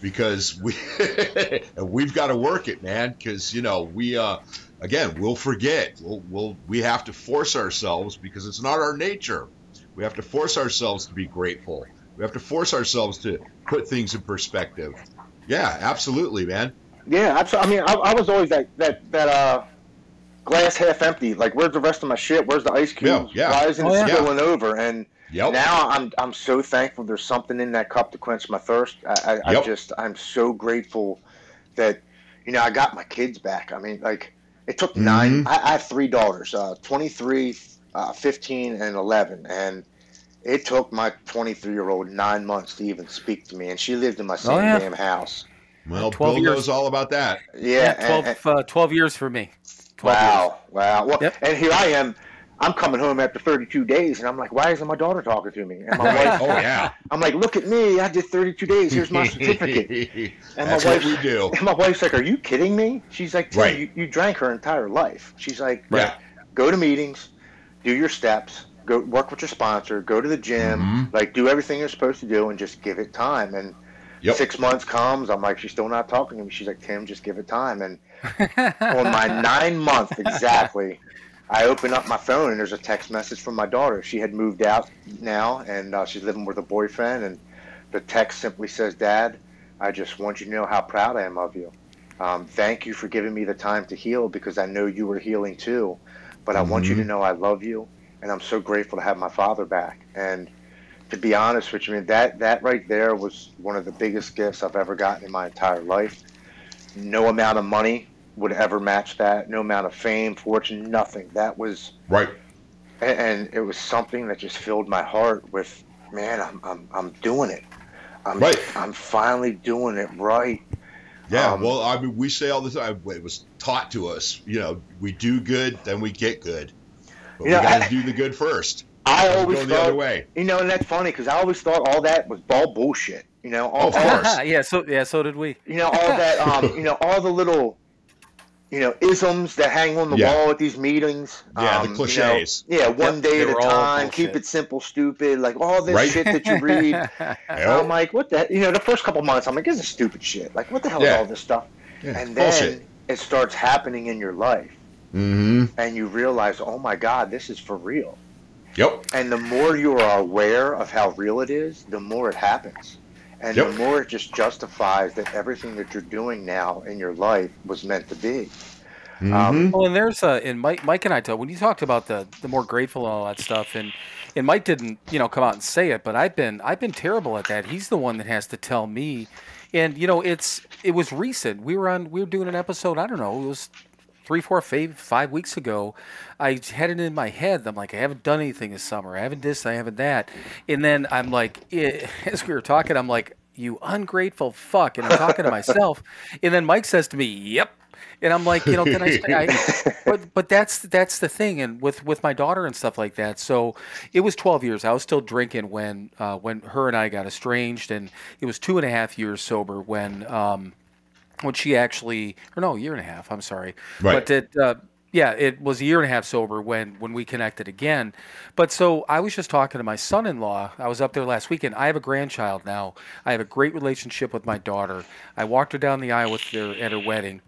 because we and we've got to work it, man. Because you know, we uh, again, we'll forget. We'll, we'll we have to force ourselves because it's not our nature. We have to force ourselves to be grateful. We have to force ourselves to put things in perspective. Yeah, absolutely, man. Yeah, absolutely. I mean, I, I was always that that that uh, glass half empty. Like, where's the rest of my shit? Where's the ice cubes? Yeah, yeah. Why isn't Oh, it yeah. spilling over? And Yep. now I'm I'm so thankful. There's something in that cup to quench my thirst. I, I, I Yep. just I'm so grateful that you know I got my kids back. I mean, like it took Mm-hmm. nine. I, I have three daughters, uh, 23, uh, 15, and 11, and. It took my 23 year old nine months to even speak to me, and she lived in my same yeah. damn house. well, 12 Bill years. knows all about that. Yeah, Yeah, 12, and- uh, 12 years for me. 12 years. Wow, wow. Well, Yep. and here I am. I'm coming home after 32 days, and I'm like, why isn't my daughter talking to me? And my wife, Oh yeah. I'm like, look at me. I did 32 days. Here's my certificate. And That's my what we do. and my wife's like, are you kidding me? She's like, Tim, Right. you, you drank her entire life. She's like, Yeah. go to meetings, do your steps, go work with your sponsor, go to the gym, Mhm. like do everything you're supposed to do, and just give it time. And Yep. six months comes, I'm like, she's still not talking to me. She's like, Tim, just give it time. And on my nine month exactly, I open up my phone and there's a text message from my daughter. She had moved out now and uh, she's living with a boyfriend. And the text simply says, Dad, I just want you to know how proud I am of you. Um, thank you for giving me the time to heal because I know you were healing too. But I want you to know I love you and I'm so grateful to have my father back. And to be honest with you, man, that, that right there was one of the biggest gifts I've ever gotten in my entire life. No amount of money would ever match that. No amount of fame, fortune, nothing. That was, Right. and, and it was something that just filled my heart with, man, I'm, I'm, I'm doing it. I'm, Right. I'm finally doing it right. Yeah, Um, well, I mean, we say all the time. It was taught to us. You know, we do good, then we get good. But Yeah, we got I- to do the good first. I Don't always go the other way. you know, and that's funny because I always thought all that was ball bullshit. You know, all, Of all- course. yeah, so yeah, so did we. you know all that um, you know all the little you know isms that hang on the Yeah. wall at these meetings Yeah, the um, you know, cliches. yeah one Yep, day at a time keep it simple stupid like all this Right. shit that you read Yep. i'm like what the you know the first couple months i'm like this is stupid shit like what the hell Yeah. is all this stuff Yeah, and then bullshit. it starts happening in your life Mm-hmm. and you realize oh my god this is for real Yep. and the more you are aware of how real it is the more it happens And Yep. the more it just justifies that everything that you're doing now in your life was meant to be. Mhm. Well, and there's uh, and Mike, Mike and I talked when you talked about the the more grateful and all that stuff, and and Mike didn't you know come out and say it, but I've been I've been terrible at that. He's the one that has to tell me, and you know it's it was recent. We were on we were doing an episode. I don't know, it was three, four, five, five weeks ago. I had it in my head. I'm like, I haven't done anything this summer. I haven't this. I haven't that. And then I'm like, eh, as we were talking, I'm like, you ungrateful fuck. And I'm talking to myself. And then Mike says to me, Yep. And I'm like, you know, can I, I but but that's that's the thing, and with with my daughter and stuff like that. So it was 12 years. I was still drinking when uh, when her and I got estranged, and it was two and a half years sober when um, when she actually, or no, a year and a half. I'm sorry, Right. but it. Uh, yeah, it was a year and a half sober when when we connected again. But so I was just talking to my son-in-law. I was up there last weekend. I have a grandchild now. I have a great relationship with my daughter. I walked her down the aisle with her at her wedding.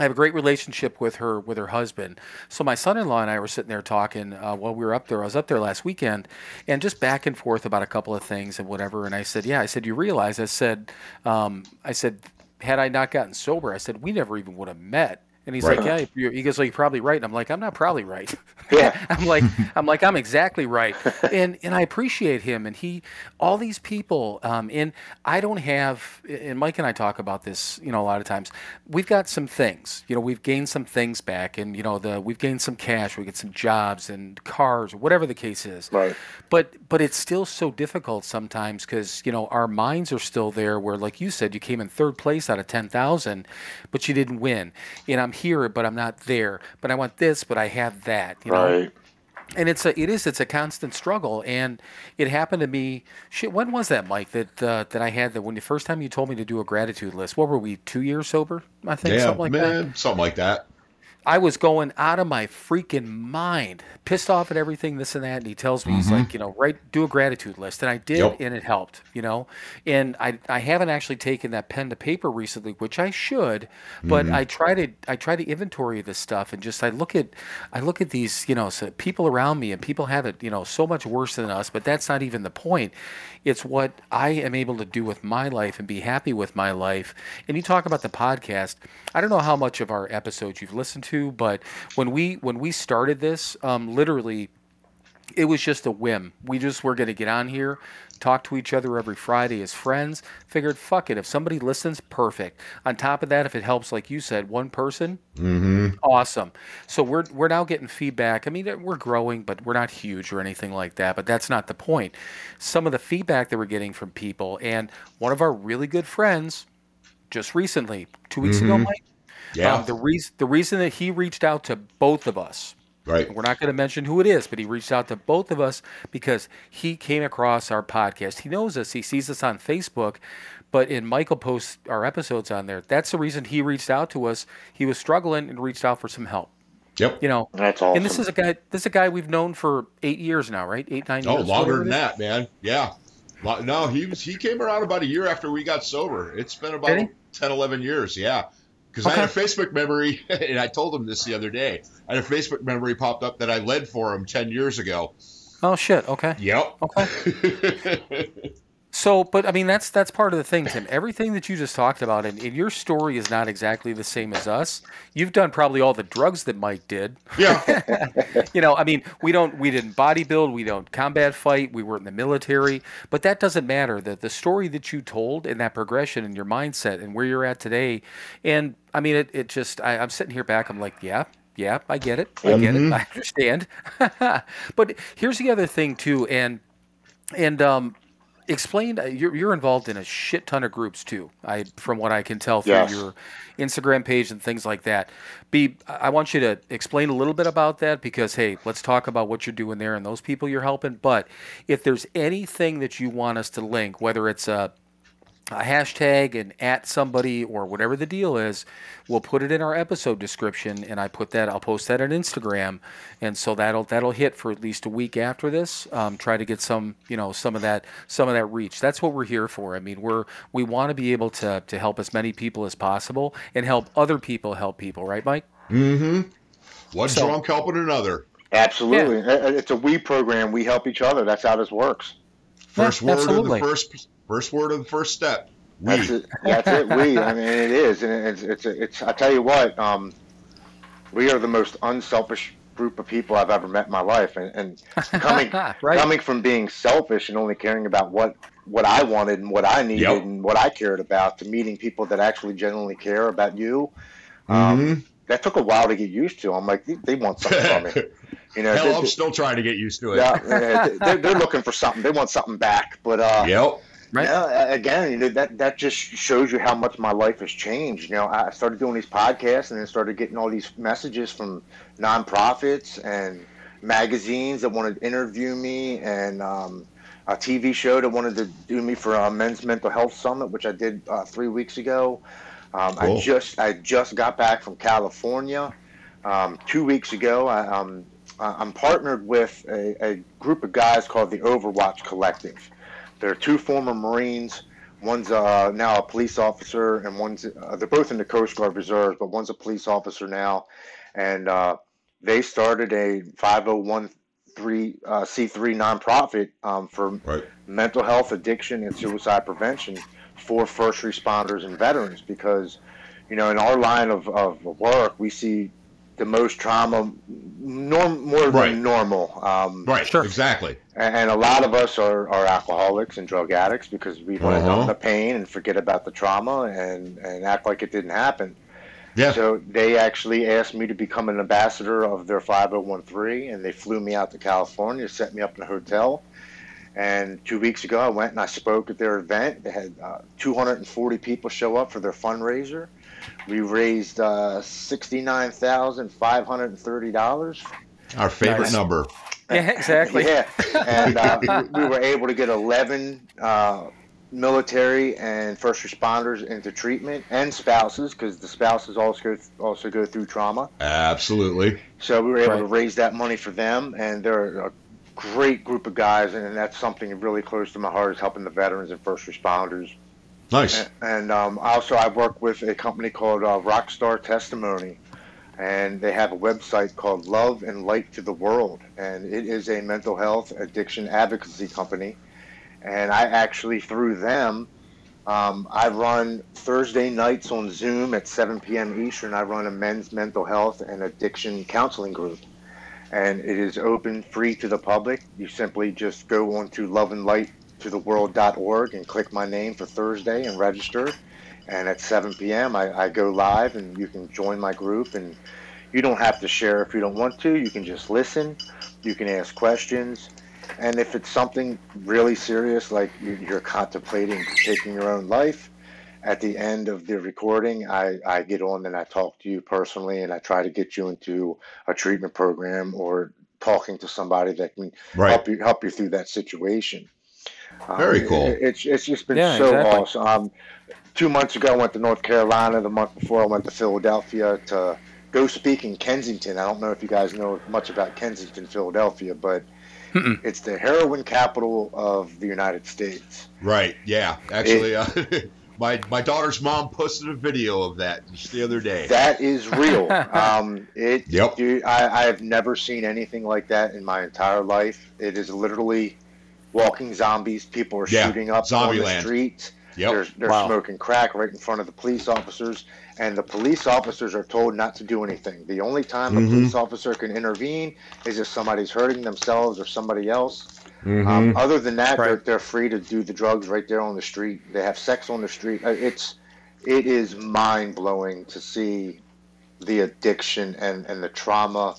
I have a great relationship with her with her husband. So my son-in-law and I were sitting there talking uh, while we were up there. I was up there last weekend, and just back and forth about a couple of things and whatever. And I said, "Yeah," I said, "You realize?" I said, um, "I said, had I not gotten sober, I said we never even would have met." And he's Right. like, "Yeah." you're- He goes, "Well, you're probably right." And I'm like, "I'm not probably right." Yeah. I'm like, I'm like, I'm exactly right, and and I appreciate him, and he, all these people, um, and I don't have, and Mike and I talk about this, you know, a lot of times. We've got some things, you know, we've gained some things back, and you know, the we've gained some cash, we get some jobs and cars, or whatever the case is. Right. But but it's still so difficult sometimes because you know our minds are still there. Where like you said, you came in third place out of ten thousand, but you didn't win. And I'm here, but I'm not there. But I want this, but I have that. You know? Right. and it's a it is it's a constant struggle and it happened to me shit when was that mike that uh, that i had that when the first time you told me to do a gratitude list what were we two years sober i think yeah, something like that man, something like that. I was going out of my freaking mind, pissed off at everything, this and that. And he tells me, he's like, mm-hmm. you know, write, do a gratitude list. And I did, Yep. and it helped, you know. And I, I haven't actually taken that pen to paper recently, which I should. But mm-hmm. I try to, I try to inventory this stuff and just I look at, I look at these, you know, so people around me, and people have it, you know, so much worse than us. But that's not even the point. It's what I am able to do with my life and be happy with my life. And you talk about the podcast. I don't know how much of our episodes you've listened to, but when we when we started this, um, literally it was just a whim. We just were going to get on here, talk to each other every Friday as friends. Figured, fuck it. If somebody listens, perfect. On top of that, if it helps, like you said, one person, awesome. So we're we're now getting feedback. I mean, we're growing, but we're not huge or anything like that. But that's not the point. Some of the feedback that we're getting from people, and one of our really good friends, just recently, two weeks ago, Mike. Yeah, Um, the reason the reason that he reached out to both of us right. we're not going to mention who it is, but he reached out to both of us because he came across our podcast. He knows us. He sees us on Facebook, but in Michael posts our episodes on there. That's the reason he reached out to us. He was struggling and reached out for some help. Yep. You know, That's awesome. and this is a guy. This is a guy we've known for eight years now, right? Eight, nine Oh, years. Oh, longer than that, man. Yeah. No, he was he came around about a year after we got sober. It's been about Did 10, 11 years. Yeah. Because I had a Facebook memory, and I told him this the other day. I had a Facebook memory popped up that I led for him 10 years ago. Oh shit. Okay. Yep. Okay. So, but I mean, that's that's part of the thing, Tim. Everything that you just talked about, and, and your story is not exactly the same as us. You've done probably all the drugs that Mike did. yeah. You know, I mean, we don't, we didn't bodybuild, we don't combat fight, we were in the military, but that doesn't matter. The the story that you told and that progression and your mindset and where you're at today, and I mean, it it just, I, I'm sitting here back, I'm like, yeah. Yeah, I get it. I get it. I understand. but here's the other thing too, and and um, explain. uh, You're, you're involved in a shit ton of groups too. I, from what I can tell through Yes. your Instagram page and things like that. Be, I want you to explain a little bit about that because hey, let's talk about what you're doing there and those people you're helping. But if there's anything that you want us to link, whether it's a a hashtag and at somebody or whatever the deal is, we'll put it in our episode description and I put that I'll post that on Instagram and so that'll that'll hit for at least a week after this. Um, try to get some you know some of that some of that reach. That's what we're here for. I mean we're we want to be able to to help as many people as possible and help other people help people, right, Mike? Mm-hmm. One So- drunk helping another. Absolutely. Uh, It's a we program. We help each other. That's how this works. First Yeah, word absolutely. of the first First word of the first step. We. That's it. That's it. We. I mean, it is, and it's it's it's. I tell you what. Um, we are the most unselfish group of people I've ever met in my life, and, and coming right. coming from being selfish and only caring about what what I wanted and what I needed Yep. and what I cared about to meeting people that actually genuinely care about you. Um, Mhm. That took a while to get used to. I'm like, they, they want something from me. You know, Hell, they- I'm still trying to get used to it. yeah, yeah, they're, they're looking for something. They want something back. But uh, Yep. Right. yeah, again, you know, that that just shows you how much my life has changed. You know, I started doing these podcasts and then started getting all these messages from nonprofits and magazines that wanted to interview me and um, a TV show that wanted to do me for a men's mental health summit, which I did uh, three weeks ago. Um, Cool. I just I just got back from California um, two weeks ago. I, um, I- I'm partnered with a, a group of guys called the Overwatch Collective. They're two former Marines. One's uh, now a police officer, and one's uh, they're both in the Coast Guard Reserve, but one's a police officer now. And uh, they started a 501c3 uh, C3 nonprofit um, for Right. mental health, addiction, and suicide prevention for first responders and veterans because, you know, in our line of, of work, we see the most trauma norm, more Right. than normal. Um, Right. Sure. Exactly. and, and a lot of us are, are alcoholics and drug addicts because we want to numb the pain and forget about the trauma and, and act like it didn't happen. Yeah. So they actually asked me to become an ambassador of their 5013, and they flew me out to California, set me up in a hotel. And two weeks ago, I went and I spoke at their event. They had uh, 240 people show up for their fundraiser. We raised uh, $69,530. Our favorite Nice. number. Yeah, exactly. Yeah, and uh, we were able to get 11 uh, military and first responders into treatment and spouses because the spouses also also go through trauma. Absolutely. So we were able to raise that money for them, and they're a great group of guys, and that's something really close to my heart is helping the veterans and first responders. Nice. And um, also, I work with a company called uh, Rockstar Testimony, and they have a website called Love and Light to the World, and it is a mental health addiction advocacy company. And I actually, through them, um, I run Thursday nights on Zoom at 7 p.m. Eastern. I run a men's mental health and addiction counseling group. And it is open, free to the public. You simply just go on to loveandlighttotheworld.org and click my name for Thursday and register. And at 7 p.m., I, I go live and you can join my group. And you don't have to share if you don't want to. You can just listen. You can ask questions. And if it's something really serious, like you- you're contemplating taking your own life, at the end of the recording, I, I get on and I talk to you personally and I try to get you into a treatment program or talking to somebody that can Right. help you help you through that situation. Um, Very cool. it- It's it's just been Yeah, so exactly. awesome. Um, two months ago, I went to North Carolina. The month before, I went to Philadelphia to go speak in Kensington. I don't know if you guys know much about Kensington, Philadelphia, but Mm-mm. it's the heroin capital of the United States. Right. Yeah. Actually, uh, my my daughter's mom posted a video of that just the other day. That is real. um, it, Yep. dude, I, I have never seen anything like that in my entire life. It is literally walking zombies. People are Yeah, shooting up zombie on the streets. Yep. They're, they're Wow. smoking crack right in front of the police officers, and the police officers are told not to do anything. The only time Mhm. a police officer can intervene is if somebody's hurting themselves or somebody else. Mhm. Um, other than that, they're, they're free to do the drugs right there on the street. They have sex on the street. Uh, It's it is mind blowing to see the addiction and, and the trauma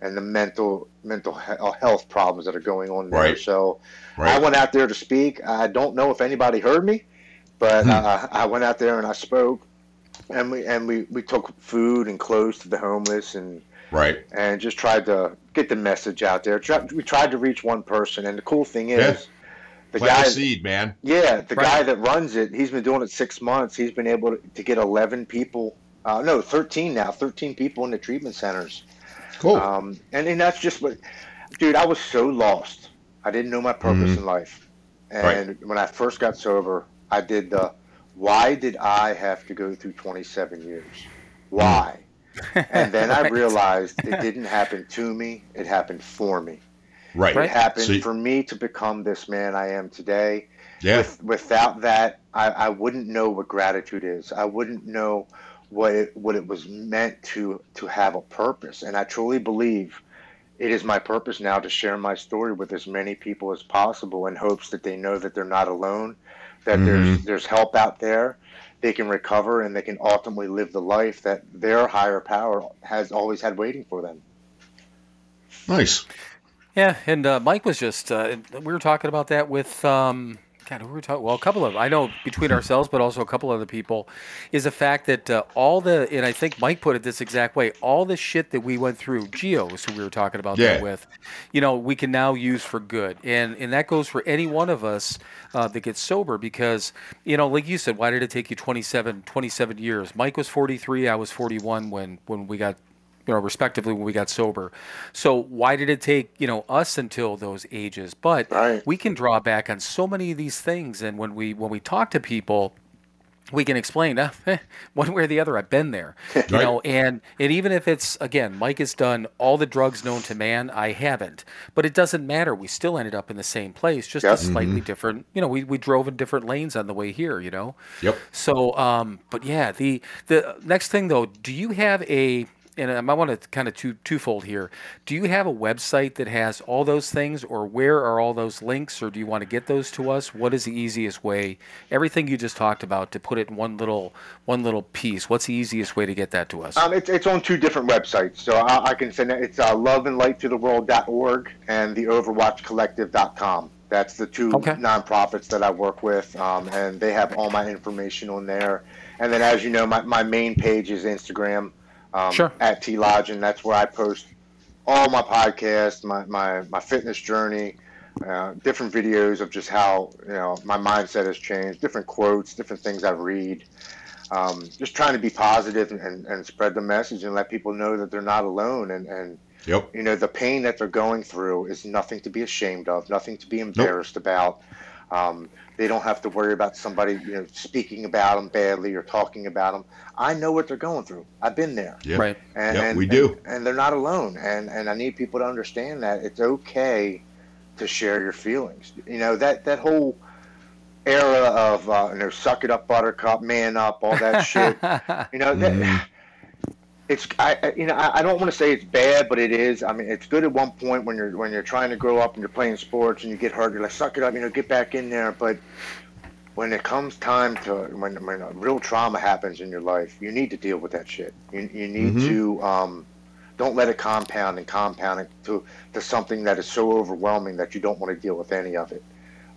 and the mental mental uh, health problems that are going on there. Right. So I went out there to speak. I don't know if anybody heard me, but Hmm. uh, I went out there and I spoke, and we and we, we took food and clothes to the homeless and Right. and just tried to get the message out there. We tried to reach one person, and the cool thing is, Yeah. the Plant guy, a seed, man. yeah, the Right. guy that runs it, he's been doing it six months. He's been able to, to get eleven people, uh, no, thirteen now, thirteen people in the treatment centers. Cool. Um, and, and that's just what, dude, I was so lost. I didn't know my purpose Mhm. in life. And when I first got sober, I did the, why did I have to go through 27 years? Why? And then I Right. realized it didn't happen to me, it happened for me. right. It happened So- for me to become this man I am today. Yeah. With, without that, I, I wouldn't know what gratitude is. I wouldn't know what it, what it was meant to to have a purpose. And I truly believe it is my purpose now to share my story with as many people as possible in hopes that they know that they're not alone, that Mhm. there's there's help out there. They can recover and they can ultimately live the life that their higher power has always had waiting for them. Nice. Yeah, and uh, Mike was just uh, we were talking about that with um, God, who were we talking? Well, a couple of I know between ourselves, but also a couple of other people, is the fact that uh, all the and I think Mike put it this exact way: all the shit that we went through, Geos, who we were talking about that with, you know, we can now use for good, and and that goes for any one of us uh, that gets sober because you know, like you said, why did it take you 27, 27 years? Mike was forty three, I was forty one when when we got you know, respectively when we got sober. So why did it take, you know, us until those ages? But Right. we can draw back on so many of these things and when we when we talk to people we can explain uh, eh, one way or the other i've been there you Right. know and and even if it's again mike has done all the drugs known to man i haven't but it doesn't matter we still ended up in the same place just Yep. a slightly different you know we, we drove in different lanes on the way here you know Yep. so, um, but yeah, the the next thing though, do you have a and I want to kind of two twofold here. Do you have a website that has all those things, or where are all those links, or do you want to get those to us? What is the easiest way? Everything you just talked about to put it in one little one little piece. What's the easiest way to get that to us? Um, it's, it's on two different websites, so I, I can send it. It's uh, loveandlighttotheworld.org and the overwatchcollective.com. That's the two Okay. nonprofits that I work with, um, and they have all my information on there. And then, as you know, my, my main page is Instagram um, Sure. at T Lodgen, and that's where I post all my podcasts, my, my, my fitness journey, uh, different videos of just how you know my mindset has changed, different quotes, different things I read um, just trying to be positive and, and, and spread the message and let people know that they're not alone and, and Yep. you know the pain that they're going through is nothing to be ashamed of nothing to be embarrassed about um, they don't have to worry about somebody you know speaking about them badly or talking about them i know what they're going through i've been there Yep. Right. and, Yep, and we do. and, and they're not alone and and i need people to understand that it's okay to share your feelings you know that that whole era of uh, you know suck it up buttercup man up all that shit you know, that, Mhm. It's I, you know I, don't want to say it's bad, but it is. I mean, it's good at one point when you're when you're trying to grow up and you're playing sports and you get hurt. You're like, suck it up, you know, get back in there. But when it comes time to when when a real trauma happens in your life, you need to deal with that shit. You you need Mhm. to um, don't let it compound and compound it to to something that is so overwhelming that you don't want to deal with any of it.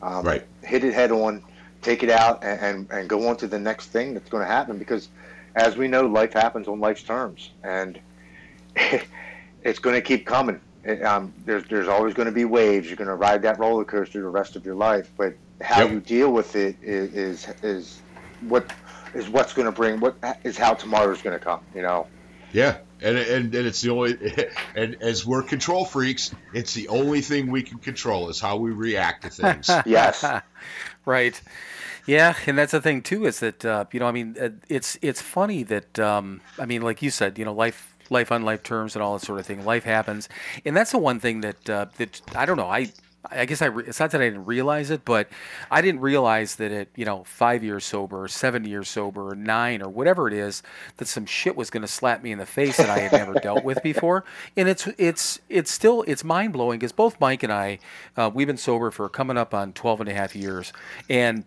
Um, Right. Hit it head on, take it out, and, and, and go on to the next thing that's going to happen because as we know, life happens on life's terms, and it's going to keep coming. It, um, there's there's always going to be waves. You're going to ride that roller coaster the rest of your life, but how Yep. you deal with it is is, is what is what's going to bring what is how tomorrow's going to come. You know. Yeah. And, and and it's the only and as we're control freaks, it's the only thing we can control is how we react to things. Yes. right. Yeah, and that's the thing too is that uh, you know I mean uh, it's it's funny that um, I mean like you said you know life life on life terms and all that sort of thing life happens. And that's the one thing that uh, that I don't know I I guess I re- it's not that I didn't realize it but I didn't realize that at you know five years sober or seven years sober or nine or whatever it is that some shit was going to slap me in the face that I had never dealt with before. And it's it's it's still it's mind blowing because both Mike and I uh, we've been sober for coming up on 12 and a half years. And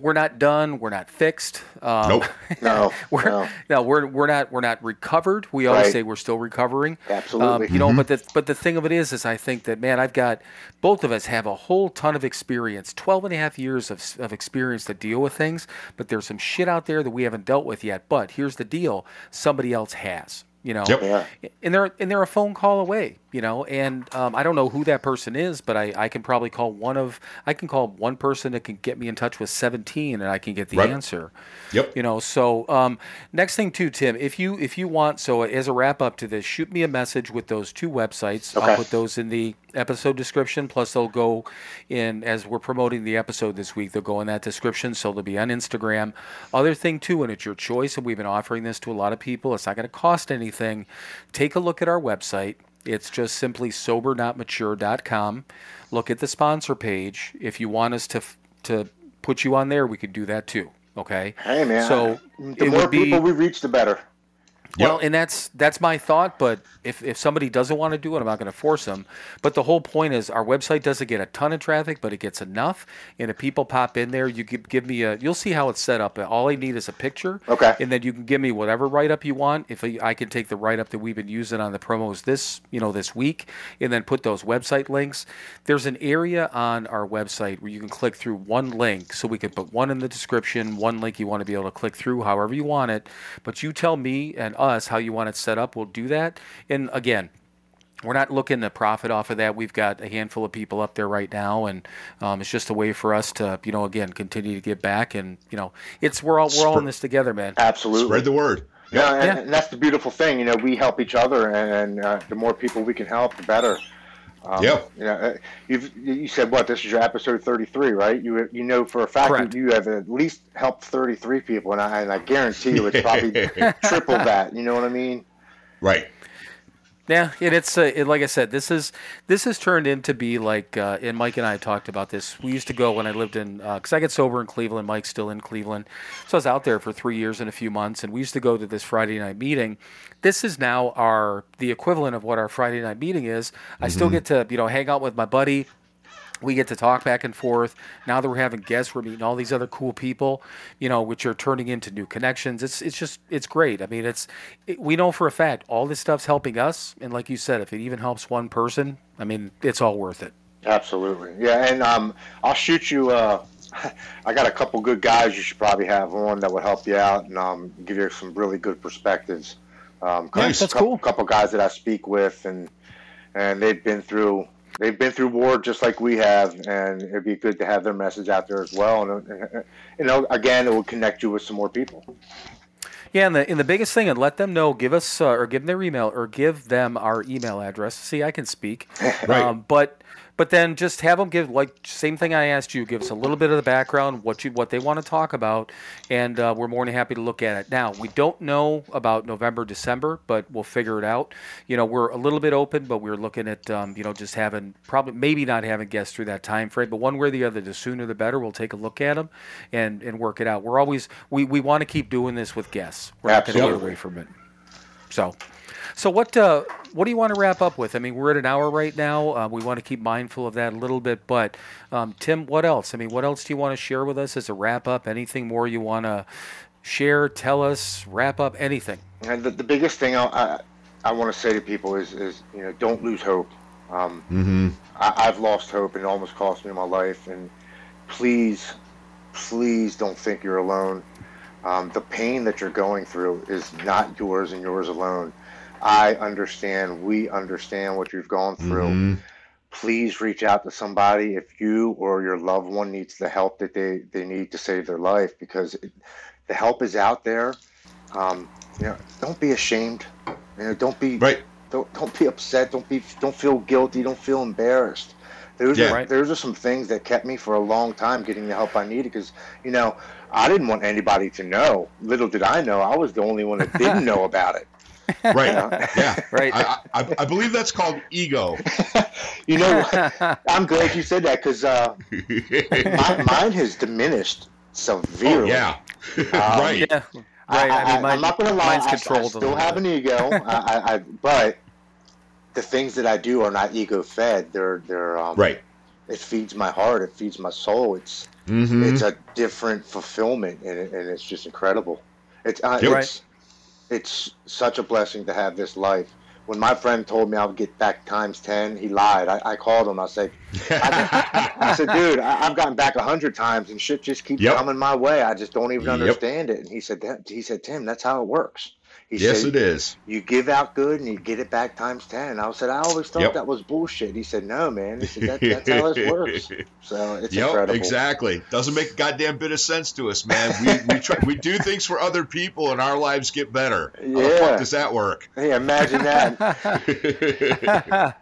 we're not done. We're not fixed. Um, Nope. No. we're no. no, we're we're not we're not recovered. We always Right. say we're still recovering. Absolutely. Um, you know, but the but the thing of it is, is I think that man, I've got both of us have a whole ton of experience, 12 and a half years of of experience to deal with things. But there's some shit out there that we haven't dealt with yet. But here's the deal: somebody else has. You know, Yep. And they're and they're a phone call away, you know. And um, I don't know who that person is, but I, I can probably call one of I can call one person that can get me in touch with 17, and I can get the Right. answer. Yep. You know. So um, next thing too, Tim, if you if you want, so as a wrap up to this, shoot me a message with those two websites. I'll put those in the episode description. Plus, they'll go in as we're promoting the episode this week. They'll go in that description, so they'll be on Instagram. Other thing too, and it's your choice, and we've been offering this to a lot of people. It's not going to cost anything. Take a look at our website. It's just simply sobernotmature.com. Look at the sponsor page. If you want us to to put you on there, we could do that too. Okay. Hey man. So the more would be- people we reach, the better. Well, and that's that's my thought. But if, if somebody doesn't want to do it, I'm not going to force them. But the whole point is, our website doesn't get a ton of traffic, but it gets enough. And if people pop in there, you give, give me a. You'll see how it's set up. All I need is a picture. Okay. And then you can give me whatever write up you want. If I, I can take the write up that we've been using on the promos this you know this week, and then put those website links. There's an area on our website where you can click through one link, so we can put one in the description, one link you want to be able to click through, however you want it. But you tell me and us how you want it set up. We'll do that. And again, we're not looking to profit off of that. We've got a handful of people up there right now, and um, it's just a way for us to, you know, again, continue to give back. And you know, it's we're all we're all in this together, man. Absolutely. Spread the word. Yeah, and, Yeah. and that's the beautiful thing. You know, we help each other, and, uh, the more people we can help, the better. Um, Yep. You know, uh, you've you said what? This is your episode thirty-three, right? You you know for a fact Correct. that you have at least helped thirty-three people, and I and I guarantee you it's probably triple that. You know what I mean? Right. Yeah, and it's uh, it, like I said, this is this has turned into be like, uh, and Mike and I talked about this. We used to go when I lived in, because I get sober in Cleveland. Mike's still in Cleveland, so I was out there for three years and a few months, and we used to go to this Friday night meeting. This is now our the equivalent of what our Friday night meeting is. I still get to you know hang out with my buddy. We get to talk back and forth. Now that we're having guests, we're meeting all these other cool people, you know, which are turning into new connections. It's it's just it's great. I mean, it's it, we know for a fact all this stuff's helping us, and like you said, if it even helps one person, I mean, it's all worth it. Absolutely. Yeah, and um, I'll shoot you. Uh, I got a couple good guys you should probably have on that would help you out and um, give you some really good perspectives. Um, couple- Nice. That's couple, cool. Couple guys that I speak with, and and they've been through they've been through war just like we have, and it'd be good to have their message out there as well. And you know, again, it will connect you with some more people. Yeah, and the and the biggest thing, and let them know, give us uh, or give them their email or give them our email address. See, I can speak, Right. um, but but then just have them give like same thing I asked you. Give us a little bit of the background, what you what they want to talk about, and uh, we're more than happy to look at it. Now we don't know about November, December, but we'll figure it out. You know, we're a little bit open, but we're looking at um, you know just having probably maybe not having guests through that time frame, but one way or the other, the sooner the better. We'll take a look at them and and work it out. We're always we we want to keep doing this with guests. We're not going to get away from it. So, so what uh, what do you want to wrap up with? I mean, we're at an hour right now. Uh, we want to keep mindful of that a little bit. But um, Tim, what else? I mean, what else do you want to share with us as a wrap up? Anything more you want to share? Tell us. Wrap up. Anything. And the, the biggest thing I, I, I want to say to people is, is you know, don't lose hope. Um, Mm-hmm. I, I've lost hope, and it almost cost me my life. And please, please don't think you're alone. Um, the pain that you're going through is not yours and yours alone. I understand. We understand what you've gone through. Mhm. Please reach out to somebody if you or your loved one needs the help that they, they need to save their life because it, the help is out there. Um, you know, don't be ashamed. You know, don't be Right. don't don't be upset. Don't be don't feel guilty. Don't feel embarrassed. Those Yeah. are Right. those are some things that kept me for a long time getting the help I needed because you know I didn't want anybody to know. Little did I know I was the only one that didn't know about it. Right. Yeah. Right. I, I, I believe that's called ego. You know, I'm glad you said that because uh, my, mine has diminished oh, severely. yeah. Um, right. Yeah. Right. I, mean, mine, am not going to lie. I, I still have an ego, I, I, I, but the things that I do are not ego fed. They're they're um, Right. It feeds my heart. It feeds my soul. It's Mm-hmm. it's a different fulfillment, and, it, and it's just incredible. It's uh, Yep. it's it's such a blessing to have this life. When my friend told me I would get back times ten, he lied. I, I called him. I said, I, I said, dude, I, I've gotten back a hundred times, and shit just keeps Yep. coming my way. I just don't even Yep. understand it. And he said, that, he said, Tim, that's how it works. He yes, said, it is. you give out good and you get it back times 10. And I said, I always thought Yep. that was bullshit. He said, no, man. He said, that, that's how this works. So it's Yep, incredible. exactly. Doesn't make a goddamn bit of sense to us, man. We we try we do things for other people, and our lives get better. How the Yeah. fuck does that work? Hey, imagine that.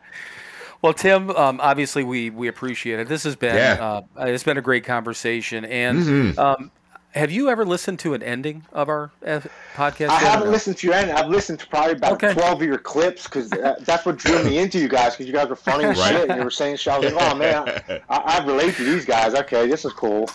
well, Tim, um, obviously we we appreciate it. This has been Yeah. uh, it's been a great conversation, and Mhm. um, Have you ever listened to an ending of our uh, podcast? I yet or haven't no? listened to you, and I've listened to probably about Okay. 12 of your clips because that's what drew me into you guys because you guys were funny as Right. shit and you were saying shit. I was like, oh man, I, I relate to these guys. Okay, this is cool.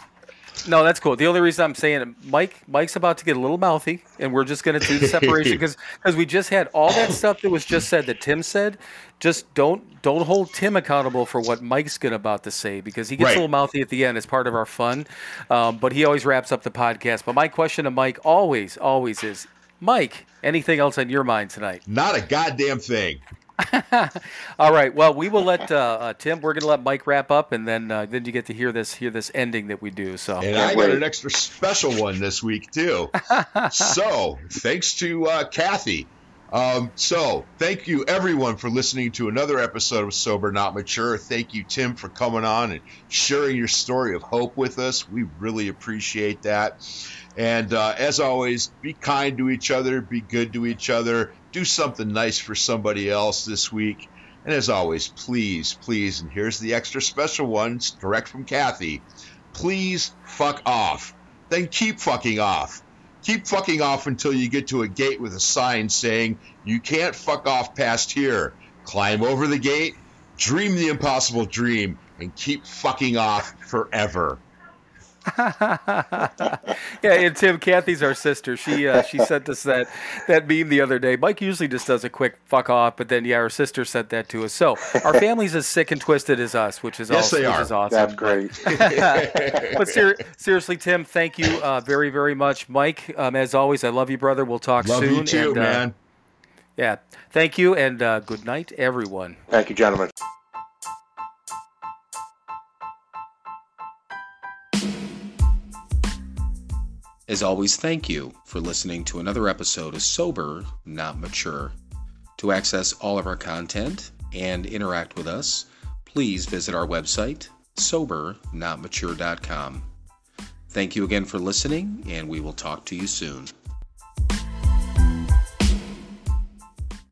No, that's cool. The only reason I'm saying it, Mike, Mike's about to get a little mouthy, and we're just going to do the separation because because we just had all that stuff that was just said that Tim said. Just don't don't hold Tim accountable for what Mike's going about to say because he gets Right. a little mouthy at the end as part of our fun. Um, but he always wraps up the podcast. But my question to Mike always, always is, Mike, anything else on your mind tonight? Not a goddamn thing. All right. Well, we will let uh, uh, Tim. We're going to let Mike wrap up, and then uh, then you get to hear this hear this ending that we do. So And Can't I got an extra special one this week too. so thanks to uh, Kathy. Um, so thank you everyone for listening to another episode of Sober Not Mature. Thank you Tim for coming on and sharing your story of hope with us. We really appreciate that. And uh, as always, be kind to each other, be good to each other, do something nice for somebody else this week. And as always, please, please, and here's the extra special ones direct from Kathy please fuck off. Then keep fucking off. Keep fucking off until you get to a gate with a sign saying, you can't fuck off past here. Climb over the gate, dream the impossible dream, and keep fucking off forever. yeah, and Tim, Kathy's our sister. She uh, she sent us that that meme the other day. Mike usually just does a quick fuck off, but then yeah, our sister sent that to us. So our family's as sick and twisted as us, which is Yes, also, they which are. is awesome. That's great. but ser- seriously, Tim, thank you uh, very very much, Mike. Um, as always, I love you, brother. We'll talk Love soon. you too, and, uh, man. yeah, thank you, and uh, good night, everyone. Thank you, gentlemen. As always, thank you for listening to another episode of Sober, Not Mature. To access all of our content and interact with us, please visit our website, sobernotmature.com. Thank you again for listening, and we will talk to you soon.